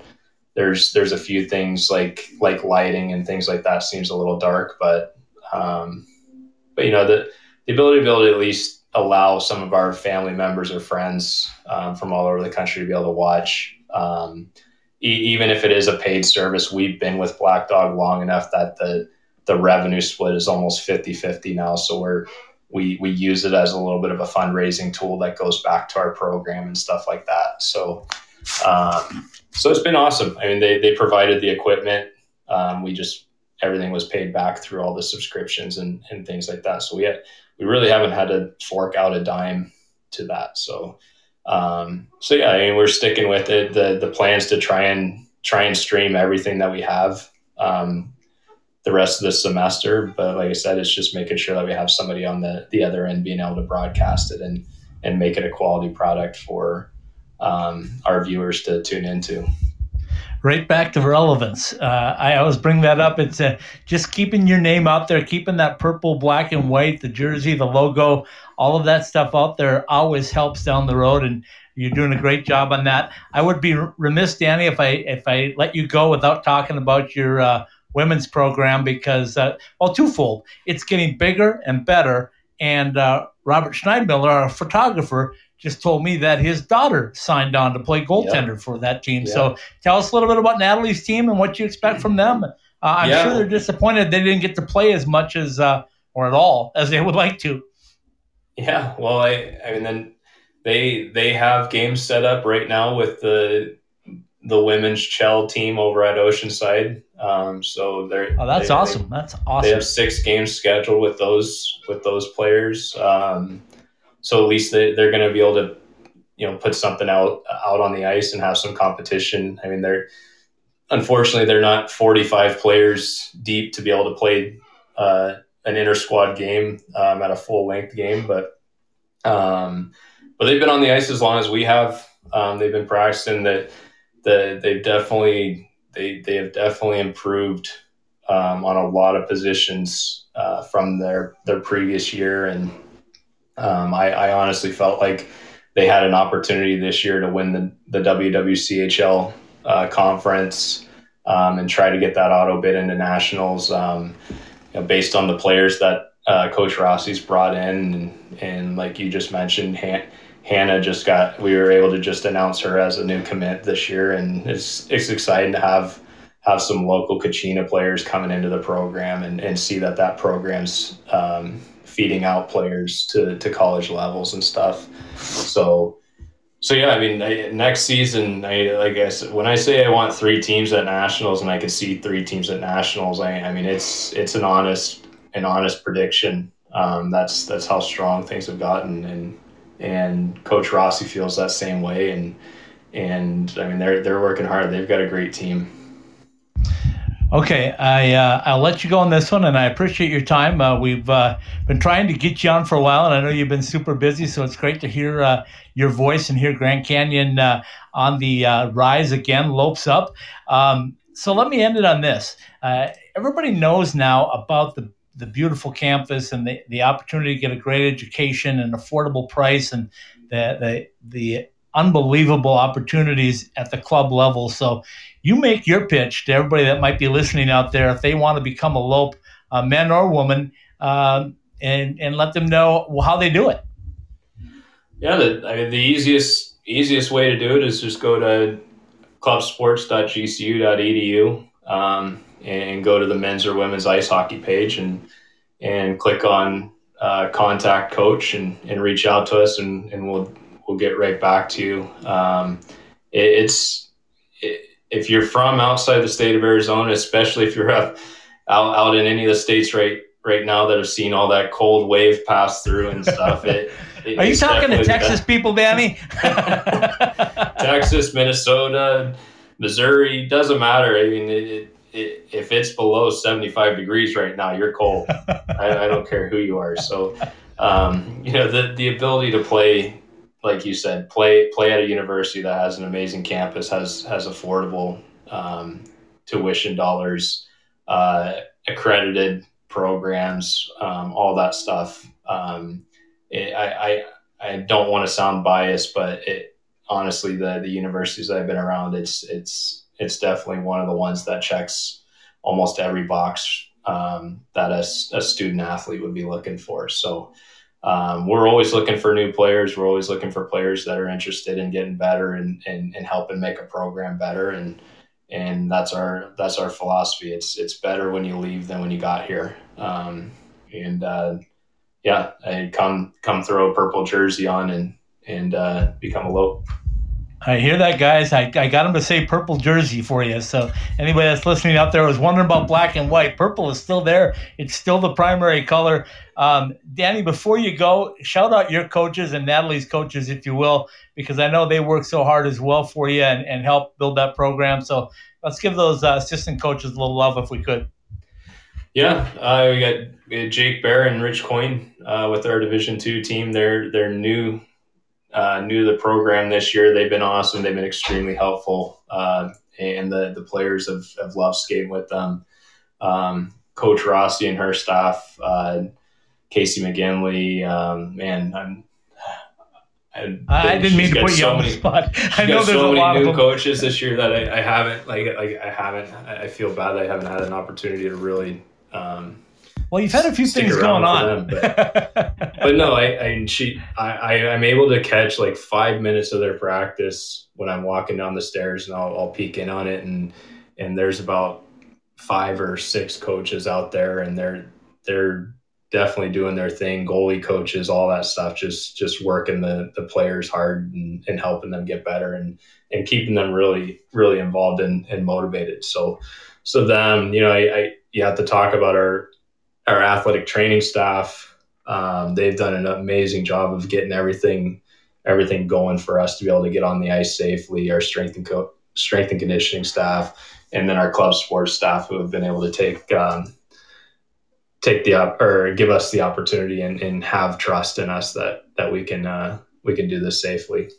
there's, there's a few things like, like lighting and things like that seems a little dark, but, um, but you know, the, the ability to be able to at least allow some of our family members or friends um, from all over the country to be able to watch, um, even if it is a paid service, we've been with Black Dog long enough that the the revenue split is almost 50-50 now. So we're we we use it as a little bit of a fundraising tool that goes back to our program and stuff like that. So um, so it's been awesome. I mean, they they provided the equipment. Um, we just everything was paid back through all the subscriptions and, and things like that. So we had, we really haven't had to fork out a dime to that. So um, so yeah, I mean, we're sticking with it. The the plans to try and try and stream everything that we have um, the rest of the semester. But like I said, it's just making sure that we have somebody on the the other end being able to broadcast it and and make it a quality product for um, our viewers to tune into. Right back to relevance. Uh, I always bring that up. It's uh, just keeping your name out there, keeping that purple, black, and white, the jersey, the logo all of that stuff out there always helps down the road and you're doing a great job on that i would be remiss danny if i if i let you go without talking about your uh, women's program because uh, well twofold it's getting bigger and better and uh, robert schneidmiller our photographer just told me that his daughter signed on to play goaltender yep. for that team yep. so tell us a little bit about natalie's team and what you expect from them uh, i'm yeah. sure they're disappointed they didn't get to play as much as uh, or at all as they would like to yeah, well, I I mean then they they have games set up right now with the the women's Chell team over at Oceanside. Um, so they're oh, that's they, awesome. They, that's awesome. They have six games scheduled with those with those players. Um, so at least they they're going to be able to you know put something out out on the ice and have some competition. I mean they're unfortunately they're not 45 players deep to be able to play uh, an inter squad game um, at a full length game, but um, but they've been on the ice as long as we have. Um, they've been practicing. That the they've definitely they they have definitely improved um, on a lot of positions uh, from their their previous year, and um, I, I honestly felt like they had an opportunity this year to win the the WWCHL uh, conference um, and try to get that auto bid into nationals. Um, know, based on the players that uh, Coach Rossi's brought in, and, and like you just mentioned, Han- Hannah just got. We were able to just announce her as a new commit this year, and it's it's exciting to have have some local Kachina players coming into the program and, and see that that program's um, feeding out players to, to college levels and stuff. So so yeah, I mean, I, next season, I I said, when I say I want three teams at nationals, and I can see three teams at nationals, I, I mean, it's it's an honest an honest prediction. Um, that's that's how strong things have gotten, and and Coach Rossi feels that same way, and and I mean, they're they're working hard. They've got a great team. Okay, I uh, I'll let you go on this one, and I appreciate your time. Uh, we've uh, been trying to get you on for a while, and I know you've been super busy, so it's great to hear uh, your voice and hear Grand Canyon uh, on the uh, rise again, lopes up. Um, so let me end it on this. everybody knows now about the the beautiful campus and the, the opportunity to get a great education and affordable price and the the the unbelievable opportunities at the club level. So you make your pitch to everybody that might be listening out there if they want to become a lope, uh, man or woman, uh, and and let them know how they do it. Yeah, the, I mean, the easiest easiest way to do it is just go to clubsports.gcu.edu um, and go to the men's or women's ice hockey page and and click on uh, contact coach and, and reach out to us and, and we'll we'll get right back to you. Um, it, it's it, if you're from outside the state of Arizona, especially if you're up, out, out in any of the states right right now that have seen all that cold wave pass through and stuff. It, it Are you talking to Texas been, people, Danny? Texas, Minnesota, Missouri, doesn't matter. I mean, it, it, if it's below 75 degrees right now, you're cold. I, I, don't care who you are. So, um, you know, the, the ability to play, like you said, play, play at a university that has an amazing campus, has, has affordable, um, tuition dollars, uh, accredited programs, um, all that stuff. Um, it, I, I, I don't want to sound biased, but it, honestly, the, the universities I've been around, it's, it's, it's definitely one of the ones that checks almost every box um, that a, a, student athlete would be looking for. So um, we're always looking for new players. We're always looking for players that are interested in getting better and, and, and helping make a program better. And and that's our that's our philosophy. It's it's better when you leave than when you got here. Um, and uh, yeah, I come come throw a purple jersey on and and uh, become a low. I hear that, guys. I, I got him to say purple jersey for you. So anybody that's listening out there was wondering about black and white. Purple is still there. It's still the primary color. Um, Danny, before you go, shout out your coaches and Natalie's coaches, if you will, because I know they work so hard as well for you and, and help build that program. So let's give those uh, assistant coaches a little love if we could. Yeah, uh, we, got, we got Jake Bear and Rich Coyne uh, with our Division two team. They're they're new uh, new to the program this year. They've been awesome. They've been extremely helpful, uh, and the the players have, have loved skating with them. Um, Coach Rossi and her staff, uh, Casey McGinley, um, man, I'm. I, I didn't mean to put you on many, the spot. I know there's so a lot of new coaches this year that I, I haven't like like I haven't. I feel bad that I haven't had an opportunity to really um, well, you've had a few things going on, them, but, but, no, I, I she I, I am able to catch like five minutes of their practice when I'm walking down the stairs, and I'll, I'll peek in on it, and and there's about five or six coaches out there, and they're they're definitely doing their thing. Goalie coaches, all that stuff, just just working the the players hard and, and helping them get better and and keeping them really really involved and, and motivated. So so them, you know, I, I you have to talk about our our athletic training staff. Um, they've done an amazing job of getting everything everything going for us to be able to get on the ice safely. Our strength and co- strength and conditioning staff, and then our club sports staff who have been able to take um, take the op- or give us the opportunity and, and have trust in us that that we can uh, we can do this safely.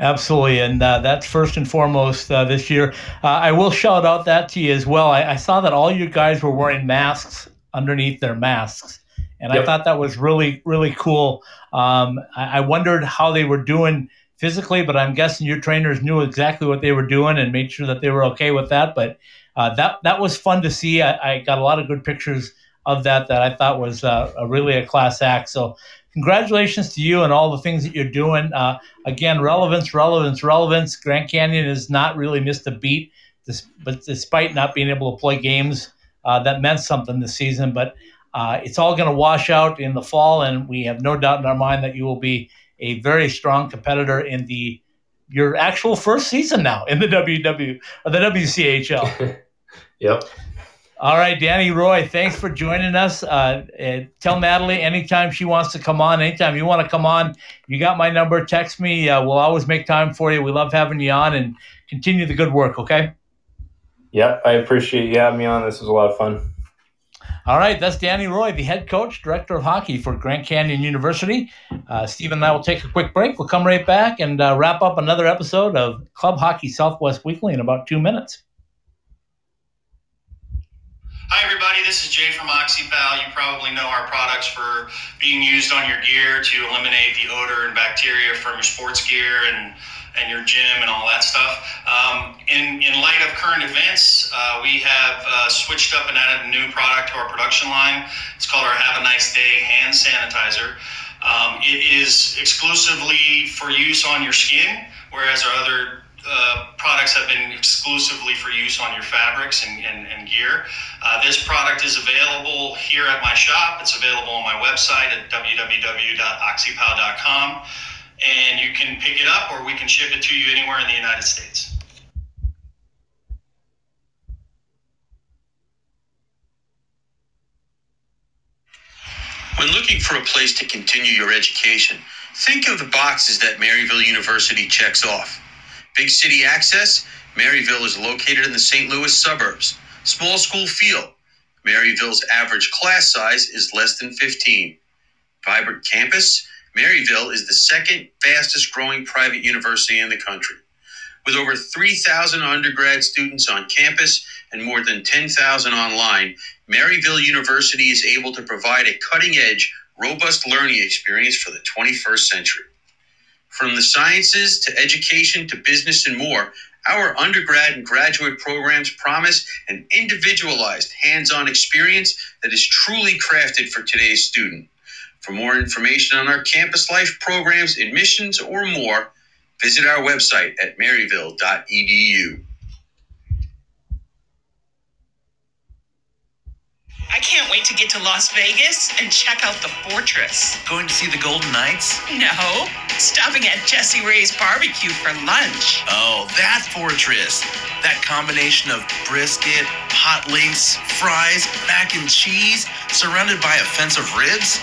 Absolutely, and uh, that's first and foremost uh, this year. Uh, I will shout out that to you as well. I, I, saw that all you guys were wearing masks underneath their masks, and yep. I thought that was really really cool. Um, I, I, wondered how they were doing physically, but I'm guessing your trainers knew exactly what they were doing and made sure that they were okay with that. But uh, that that was fun to see. I, I, got a lot of good pictures of that that I thought was uh, a really a class act. So congratulations to you and all the things that you're doing. Uh, again, relevance, relevance, relevance. Grand Canyon has not really missed a beat, but despite not being able to play games, uh, that meant something this season. But uh, it's all going to wash out in the fall, and we have no doubt in our mind that you will be a very strong competitor in the your actual first season now in the WW or the WCHL. yep. All right, Danny Roy, thanks for joining us. Uh, uh, tell Natalie anytime she wants to come on, anytime you want to come on, you got my number. Text me. Uh, we'll always make time for you. We love having you on and continue the good work, okay? Yep, I appreciate you having me on. This was a lot of fun. All right, that's Danny Roy, the head coach, director of hockey for Grand Canyon University. Uh, Stephen and I will take a quick break. We'll come right back and uh, wrap up another episode of Club Hockey Southwest Weekly in about two minutes. Hi, everybody. This is Jay from OxyPal. You probably know our products for being used on your gear to eliminate the odor and bacteria from your sports gear and and your gym and all that stuff. Um, in, in light of current events, uh, we have uh, switched up and added a new product to our production line. It's called our Have a Nice Day hand sanitizer. Um, it is exclusively for use on your skin, whereas our other uh, products have been exclusively for use on your fabrics and, and, and gear. Uh, this product is available here at my shop. It's available on my website at www.oxypal.com. And you can pick it up or we can ship it to you anywhere in the United States. When looking for a place to continue your education, think of the boxes that Maryville University checks off. Big city access, Maryville is located in the St. Louis suburbs. Small school feel, Maryville's average class size is less than 15. Vibrant campus, Maryville is the second fastest growing private university in the country. With over 3,000 undergrad students on campus and more than 10,000 online, Maryville University is able to provide a cutting edge, robust learning experience for the 21st century. From the sciences to education to business and more, our undergrad and graduate programs promise an individualized, hands on experience that is truly crafted for today's student. For more information on our campus life programs, admissions, or more, visit our website at maryville.edu. I can't wait to get to Las Vegas and check out the fortress. Going to see the Golden Knights? No, stopping at Jessie Rae's barbecue for lunch. Oh, that fortress. That combination of brisket, hot links, fries, mac and cheese, surrounded by a fence of ribs?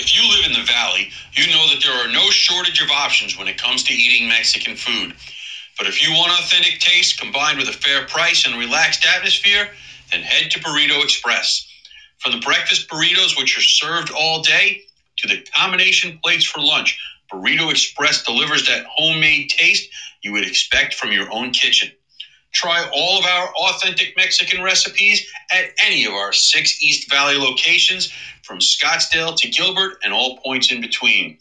If you live in the valley, you know that there are no shortage of options when it comes to eating Mexican food. But if you want authentic taste combined with a fair price and relaxed atmosphere, then head to Burrito Express. From the breakfast burritos, which are served all day, to the combination plates for lunch, Burrito Express delivers that homemade taste you would expect from your own kitchen. Try all of our authentic Mexican recipes at any of our six East Valley locations, from Scottsdale to Gilbert and all points in between.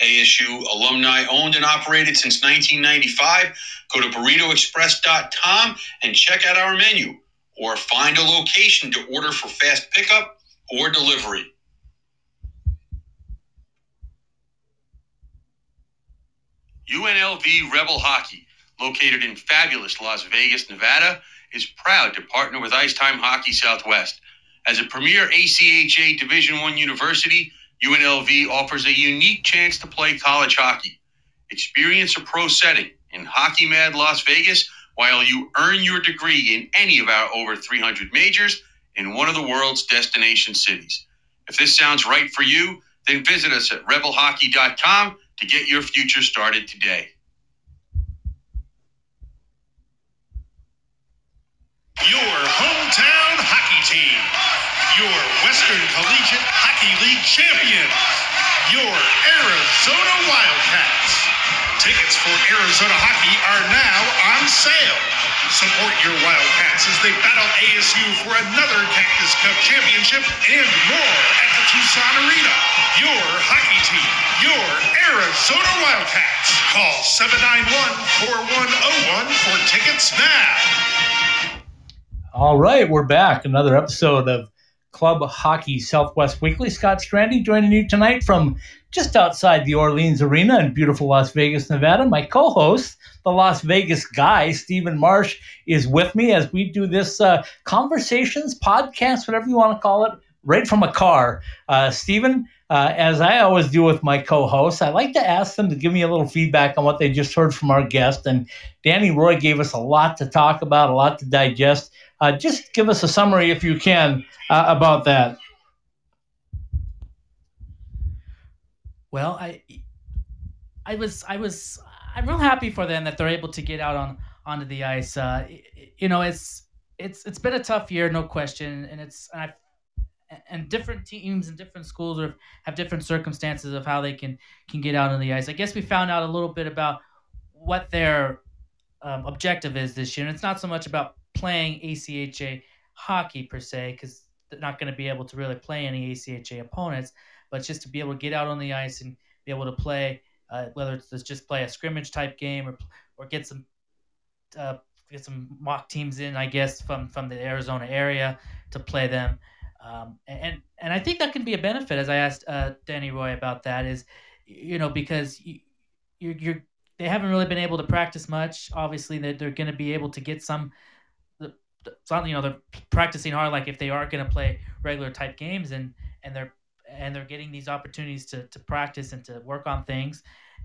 ASU alumni owned and operated since 1995. Go to burritoexpress.com and check out our menu or find a location to order for fast pickup or delivery. UNLV Rebel Hockey, located in fabulous Las Vegas, Nevada, is proud to partner with Ice Time Hockey Southwest. As a premier ACHA Division One university, UNLV offers a unique chance to play college hockey. Experience a pro setting in Hockey Mad Las Vegas while you earn your degree in any of our over 300 majors in one of the world's destination cities. If this sounds right for you, then visit us at rebelhockey.com to get your future started today. Your hometown hockey team. Your Western Collegiate Hockey League champions. Your Arizona Wildcats. Tickets for Arizona hockey are now on sale. Support your Wildcats as they battle ASU for another Cactus Cup championship and more at the Tucson Arena. Your hockey team, your Arizona Wildcats. Call 791 4101 for tickets now. All right, we're back. Another episode of Club Hockey Southwest Weekly. Scott Strandy joining you tonight from just outside the Orleans Arena in beautiful Las Vegas, Nevada. My co host, the Las Vegas guy, Stephen Marsh, is with me as we do this uh, conversations, podcast, whatever you want to call it, right from a car. Uh, Stephen, uh, as I always do with my co hosts, I like to ask them to give me a little feedback on what they just heard from our guest. And Danny Roy gave us a lot to talk about, a lot to digest. Uh, just give us a summary, if you can, uh, about that. Well, I, I was, I was, I'm real happy for them that they're able to get out on onto the ice. Uh, you know, it's, it's, it's been a tough year, no question, and it's, and I, and different teams and different schools are, have different circumstances of how they can can get out on the ice. I guess we found out a little bit about what their um, objective is this year, and it's not so much about playing ACHA hockey per se, because they're not going to be able to really play any ACHA opponents, but just to be able to get out on the ice and be able to play, uh, whether it's just play a scrimmage type game or or get some uh, get some mock teams in, I guess from from the Arizona area to play them. Um, and and I think that can be a benefit. As I asked uh, Danny Roy about that, is you know because you, you're, you're they haven't really been able to practice much. Obviously, they're, they're going to be able to get some. Some you know they're practicing hard. Like if they are going to play regular type games, and and they're and they're getting these opportunities to to practice and to work on things,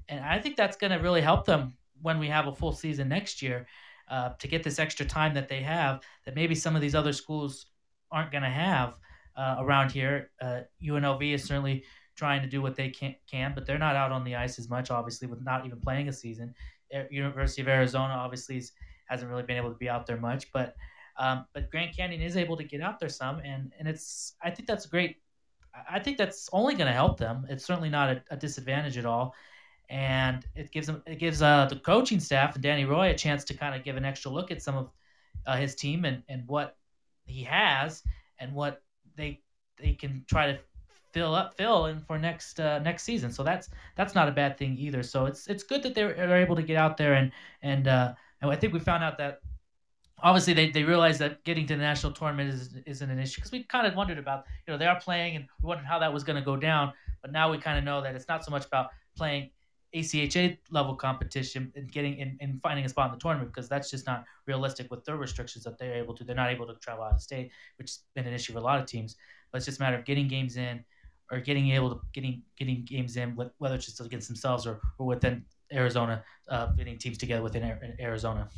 and I think that's going to really help them when we have a full season next year. Uh, to get this extra time that they have, that maybe some of these other schools aren't going to have uh, around here. Uh, UNLV is certainly trying to do what they can, can, but they're not out on the ice as much, obviously, with not even playing a season. University of Arizona obviously hasn't really been able to be out there much, but um, but Grand Canyon is able to get out there some, and and it's I think that's great. I think that's only going to help them. It's certainly not a, a, disadvantage at all, and it gives them it gives uh, the coaching staff and Danny Roy a chance to kind of give an extra look at some of uh, his team and and what he has and what they they can try to fill up fill in for next uh, next season. So that's that's not a bad thing either. So it's it's good that they're, able to get out there and and uh, and I think we found out that obviously they, they realized that getting to the national tournament is, isn't an issue because we kind of wondered about you know they are playing and we wondered how that was going to go down but now we kind of know that it's not so much about playing ACHA level competition and getting and, and finding a spot in the tournament because that's just not realistic with their restrictions that they're able to. They're not able to travel out of state, which has been an issue for a lot of teams. But it's just a matter of getting games in or getting able to getting getting games in, whether it's just against themselves or, or within Arizona, uh, getting teams together within Arizona.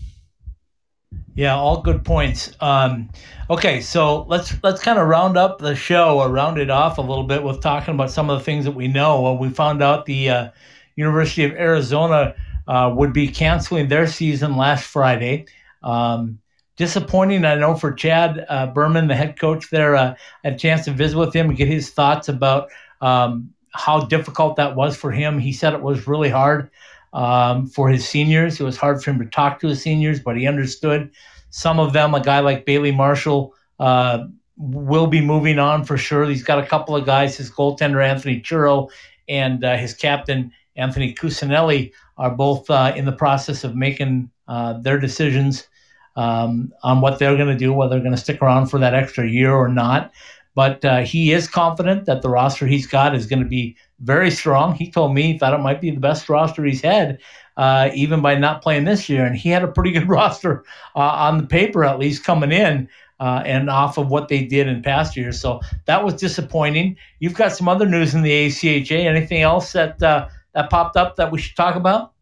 Yeah, all good points. Um, okay, so let's let's kind of round up the show or round it off a little bit with talking about some of the things that we know. Well, we found out the uh, University of Arizona uh, would be canceling their season last Friday. Um, disappointing, I know, for Chad uh, Berman, the head coach there. Uh, I had a chance to visit with him and get his thoughts about um, how difficult that was for him. He said it was really hard um, for his seniors. It was hard for him to talk to his seniors, but he understood some of them. A guy like Bailey Marshall uh, will be moving on for sure. He's got a couple of guys, his goaltender Anthony Churro and uh, his captain Anthony Cusinelli are both uh, in the process of making uh, their decisions um, on what they're going to do, whether they're going to stick around for that extra year or not. But uh, he is confident that the roster he's got is going to be very strong. He told me he thought it might be the best roster he's had, uh, even by not playing this year. And he had a pretty good roster uh, on the paper, at least coming in. Uh, and off of what they did in past years. So that was disappointing. You've got some other news in the ACHA. Anything else that uh, that popped up that we should talk about?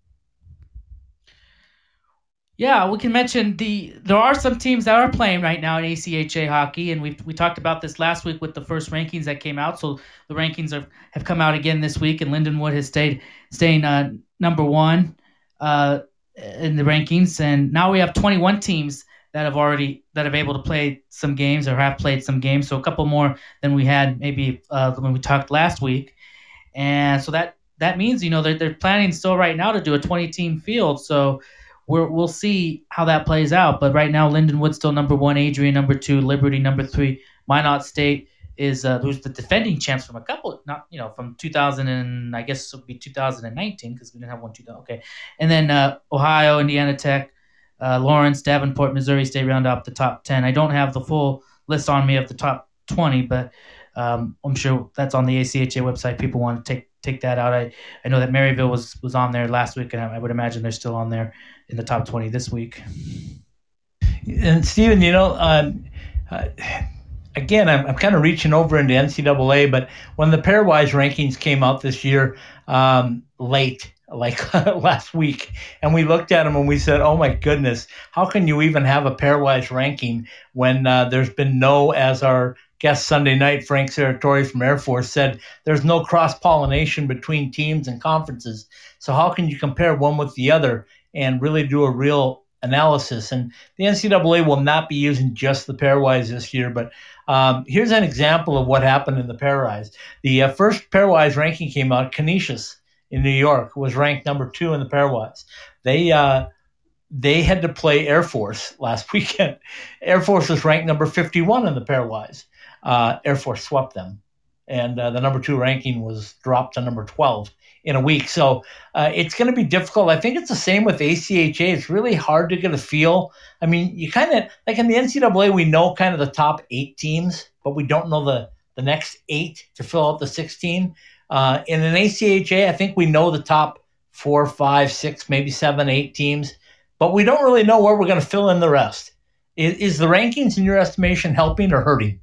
Yeah, we can mention the there are some teams that are playing right now in ACHA hockey, and we we talked about this last week with the first rankings that came out. So the rankings have, have come out again this week, and Lindenwood has stayed staying uh, number one uh, in the rankings, and now we have 21 teams that have already that have able to play some games or have played some games. So a couple more than we had maybe uh, when we talked last week, and so that that means you know they're, they're planning still right now to do a 20 team field so we will see how that plays out. But right now lindenwood still number one adrian number two liberty number three minot state is uh, who's the defending champs from a couple not you know from 2000 and i guess it would be 2019 because we didn't have one 2000 okay. And then uh, ohio indiana tech uh, lawrence davenport missouri state round up the top 10 i don't have the full list on me of the top 20 but um, i'm sure that's on the acha website. People want to take take that out. I, I know that Maryville was was on there last week, and I, I would imagine they're still on there in the top twenty this week. And Stephen, you know, um, uh, again, I'm, I'm kind of reaching over into NCAA, but when the pairwise rankings came out this year, um, late, like last week, and we looked at them and we said, "Oh my goodness, how can you even have a pairwise ranking when uh, there's been no as our guest Sunday night, Frank Serratore from Air Force said there's no cross pollination between teams and conferences. So how can you compare one with the other and really do a real analysis? And the NCAA will not be using just the pairwise this year, but um, here's an example of what happened in the pairwise. The uh, first pairwise ranking came out. Canisius in New York was ranked number two in the pairwise. They uh, they had to play Air Force last weekend. Air Force was ranked number 51 in the pairwise uh, Air Force swept them. and uh, the number two ranking was dropped to number 12 in a week. So uh, it's going to be difficult. I think it's the same with ACHA. It's really hard to get a feel. I mean, you kind of like in the NCAA, we know kind of the top eight teams, but we don't know the the next eight to fill out the 16. Uh, in an ACHA, I think we know the top four, five, six, maybe seven, eight teams, but we don't really know where we're going to fill in the rest. Is, is the rankings, in your estimation, helping or hurting?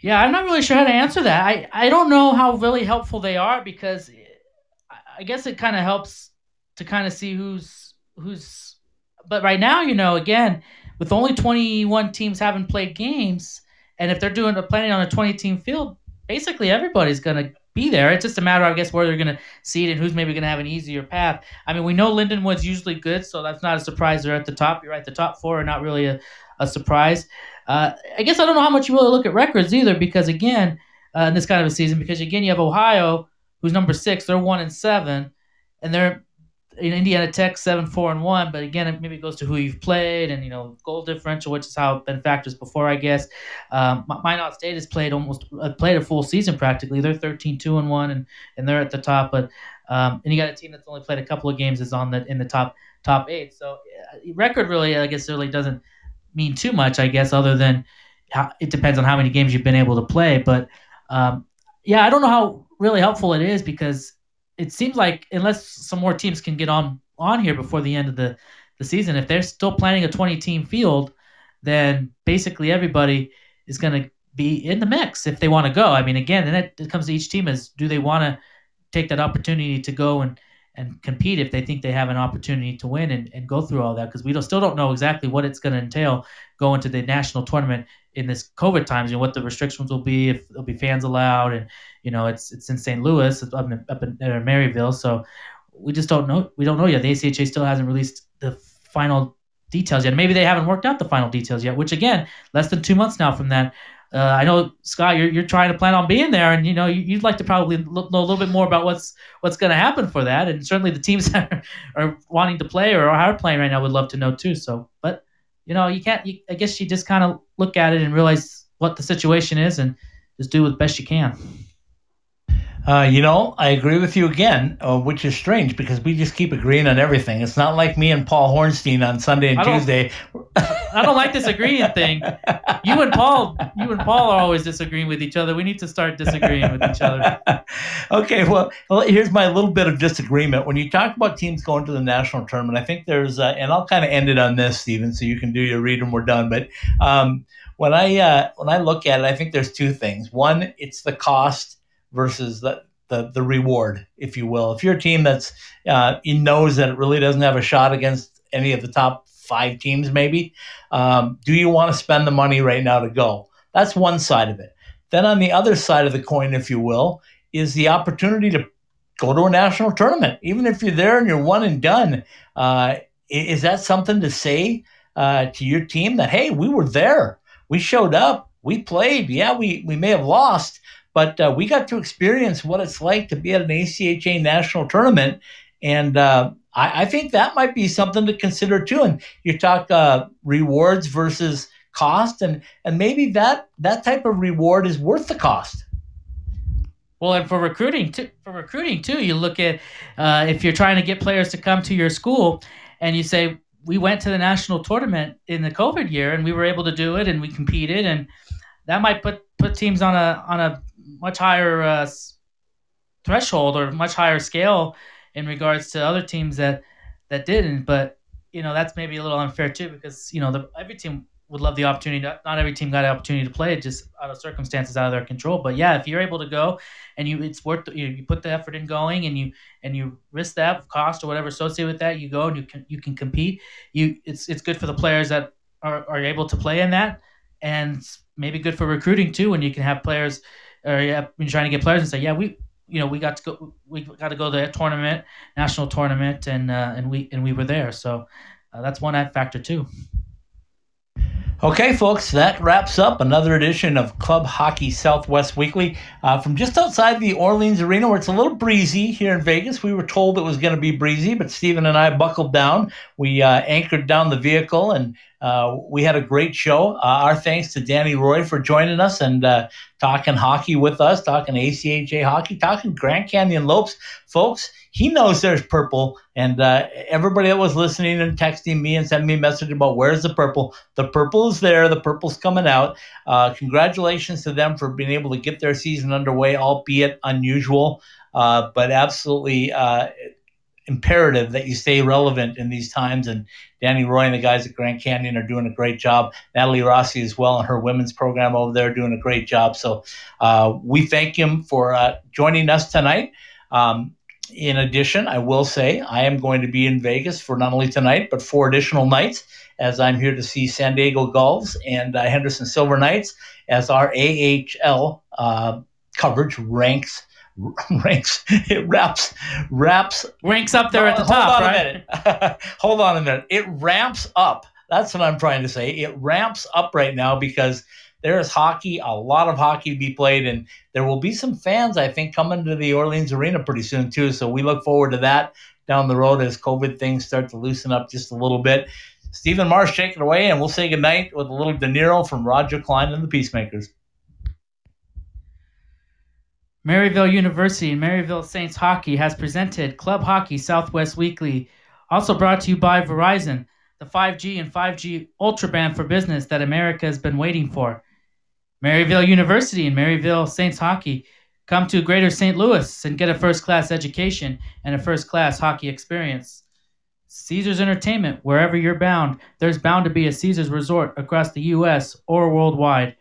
Yeah, I'm not really sure how to answer that. I, I don't know how really helpful they are because I guess it kind of helps to kind of see who's who's. But right now, you know, again, with only 21 teams having played games, and if they're doing a planning on a 20 team field, basically everybody's gonna be there. It's just a matter, I guess, where they're gonna see it and who's maybe gonna have an easier path. I mean, we know Lindenwood's usually good, so that's not a surprise. They're at the top. You're right. The top four are not really a, a surprise. Uh, I guess I don't know how much you really look at records either, because again, uh, in this kind of a season, because again, you have Ohio, who's number six, they're one and seven, and they're in Indiana Tech seven four and one. But again, it maybe goes to who you've played and you know goal differential, which is how it's been factors before, I guess. Um, Minot State has played almost uh, played a full season practically. They're 13 two and one, and and they're at the top. But um, and you got a team that's only played a couple of games is on the in the top top eight. So uh, record really, I guess, really doesn't mean too much, I guess, other than how, it depends on how many games you've been able to play. But um, yeah, I don't know how really helpful it is because it seems like unless some more teams can get on on here before the end of the the season, if they're still planning a 20 team field, then basically everybody is going to be in the mix if they want to go. I mean, again, then it, it comes to each team is do they want to take that opportunity to go and and compete if they think they have an opportunity to win and, and go through all that because we don't, still don't know exactly what it's going to entail going to the national tournament in this COVID times. You know what the restrictions will be if there'll be fans allowed, and you know it's it's in St. Louis, up in, up in Maryville, so we just don't know. We don't know yet. The ACHA still hasn't released the final details yet. Maybe they haven't worked out the final details yet. Which again, less than two months now from that uh, I know Scott, you're, you're trying to plan on being there, and you know you, would like to probably look, know a little bit more about what's what's going to happen for that, and certainly the teams that are, are, wanting to play or are playing right now would love to know too. So, but you know you can't. You, I guess you just kind of look at it and realize what the situation is, and just do the best you can. Uh, you know, I agree with you again, uh, which is strange because we just keep agreeing on everything. It's not like me and Paul Hornstein on Sunday and I Tuesday. I don't like this agreeing thing. You and Paul, you and Paul are always disagreeing with each other. We need to start disagreeing with each other. okay, well, here's my little bit of disagreement. When you talk about teams going to the national tournament, I think there's, uh, and I'll kind of end it on this, Stephen, so you can do your read and we're done. But um, when I uh, when I look at it, I think there's two things. One, it's the cost versus the, the, reward, if you will. If you're a team that's uh, knows that it really doesn't have a shot against any of the top five teams, maybe, um, do you want to spend the money right now to go? That's one side of it. Then on the other side of the coin, if you will, is the opportunity to go to a national tournament. Even if you're there and you're one and done, uh, is that something to say uh, to your team that hey, we were there, we showed up, we played. Yeah, we we may have lost, but uh, we got to experience what it's like to be at an ACHA national tournament, and uh, I, I, think that might be something to consider too. And you talk uh, rewards versus cost, and and maybe that that type of reward is worth the cost. Well, and for recruiting too, for recruiting too, you look at uh, if you're trying to get players to come to your school, and you say we went to the national tournament in the COVID year, and we were able to do it, and we competed, and that might put put teams on a on a much higher uh, threshold or much higher scale in regards to other teams that that didn't. But you know that's maybe a little unfair too because you know the, every team would love the opportunity. To, not every team got an opportunity to play just out of circumstances out of their control. But yeah, if you're able to go and you it's worth you, you put the effort in going and you and you risk that cost or whatever associated with that, you go and you can you can compete. You it's it's good for the players that are, are able to play in that and maybe good for recruiting too when you can have players or yeah, you're trying to get players and say, yeah, we you know we got to go we got to go to the tournament national tournament and uh, and we and we were there. So uh, that's one factor too Okay, folks, that wraps up another edition of Club Hockey Southwest Weekly uh, from just outside the Orleans Arena, where it's a little breezy here in Vegas. We were told it was going to be breezy, but Stephen and I buckled down. We uh, anchored down the vehicle and Uh, we had a great show. Uh, our thanks to Danny Roy for joining us and uh, talking hockey with us, talking ACHA hockey, talking Grand Canyon Lopes. Folks, he knows there's purple. And uh, everybody that was listening and texting me and sending me a message about where's the purple, the purple is there. The purple's coming out. Uh, congratulations to them for being able to get their season underway, albeit unusual, uh, but absolutely imperative that you stay relevant in these times. And Danny Roy and the guys at Grand Canyon are doing a great job. Natalie Rossi as well and her women's program over there doing a great job. So uh, we thank him for uh, joining us tonight. Um, in addition, I will say I am going to be in Vegas for not only tonight, but four additional nights as I'm here to see San Diego Gulls and uh, Henderson Silver Knights as our AHL uh, coverage ranks ranks it wraps wraps ranks up there at the top hold on right? a minute. Hold on a minute. It ramps up. That's what i'm trying to say. It ramps up right now because there is hockey a lot of hockey to be played and there will be some fans i think coming to the orleans arena pretty soon too. So we look forward to that down the road as covid things start to loosen up just a little bit. Stephen marsh take it away and we'll say goodnight with a little de niro from roger clyne and the peacemakers. Maryville University and Maryville Saints Hockey has presented Club Hockey Southwest Weekly, also brought to you by Verizon, the 5G and 5G Ultra Band for business that America has been waiting for. Maryville University and Maryville Saints Hockey come to Greater St. Louis and get a first class education and a first class hockey experience. Caesars Entertainment, wherever you're bound, there's bound to be a Caesars resort across the U.S. or worldwide.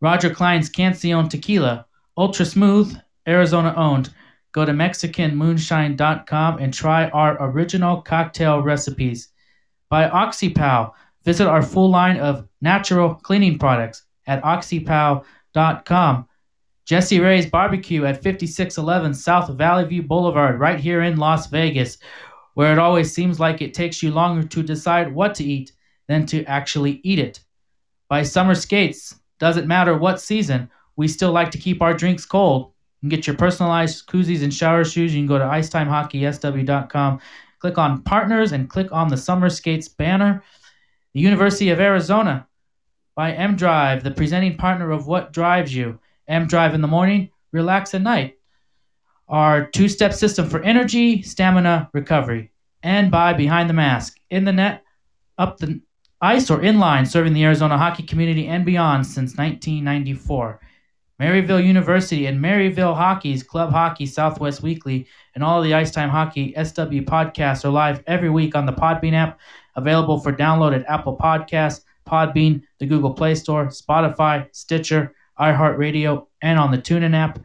Roger Clyne's Cancion Tequila, ultra smooth, Arizona owned. Go to MexicanMoonshine.com and try our original cocktail recipes. By OxyPow, visit our full line of natural cleaning products at OxyPow.com. Jessie Rae's Barbecue at 5611 South Valley View Boulevard, right here in Las Vegas, where it always seems like it takes you longer to decide what to eat than to actually eat it. By Summer Skates, doesn't matter what season, we still like to keep our drinks cold. You can get your personalized koozies and shower shoes. You can go to icetimehockeysw.com, click on partners, and click on the Summer Skates banner. The University of Arizona by M Drive, the presenting partner of What Drives You. M Drive in the morning, relax at night. Our two step system for energy, stamina, recovery. And by Behind the Mask, in the net, up the ice, or in line, serving the Arizona hockey community and beyond since 1994. Maryville University and Maryville Hockey's Club Hockey Southwest Weekly and all the Ice Time Hockey SW podcasts are live every week on the Podbean app, available for download at Apple Podcasts, Podbean, the Google Play Store, Spotify, Stitcher, iHeartRadio, and on the TuneIn app.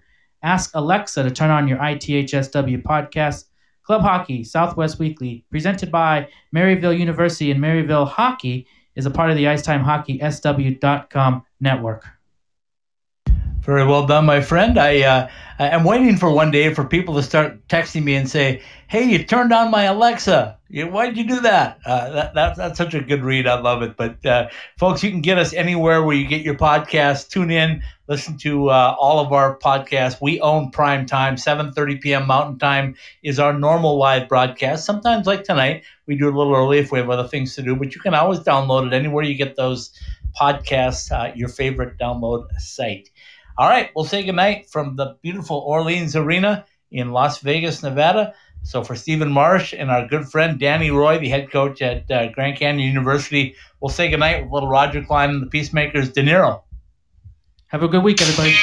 Ask Alexa to turn on your ITHSW podcast. Club Hockey Southwest Weekly, presented by Maryville University and Maryville Hockey, is a part of the Icetime Hockey SW.com network. Very well done, my friend. I uh, I'm waiting for one day for people to start texting me and say, "Hey, you turned on my Alexa. Why did you do that?" Uh, that, that that's such a good read. I love it. But uh, folks, you can get us anywhere where you get your podcast. Tune in, listen to uh, all of our podcasts. We own prime time. 7:30 p.m. Mountain Time is our normal live broadcast. Sometimes, like tonight, we do a little early if we have other things to do. But you can always download it anywhere you get those podcasts. Uh, your favorite download site. All right, we'll say goodnight from the beautiful Orleans Arena in Las Vegas, Nevada. So for Stephen Marsh and our good friend Danny Roy, the head coach at uh, Grand Canyon University, we'll say goodnight with little Roger Clyne and the Peacemakers, De Niro. Have a good week, everybody.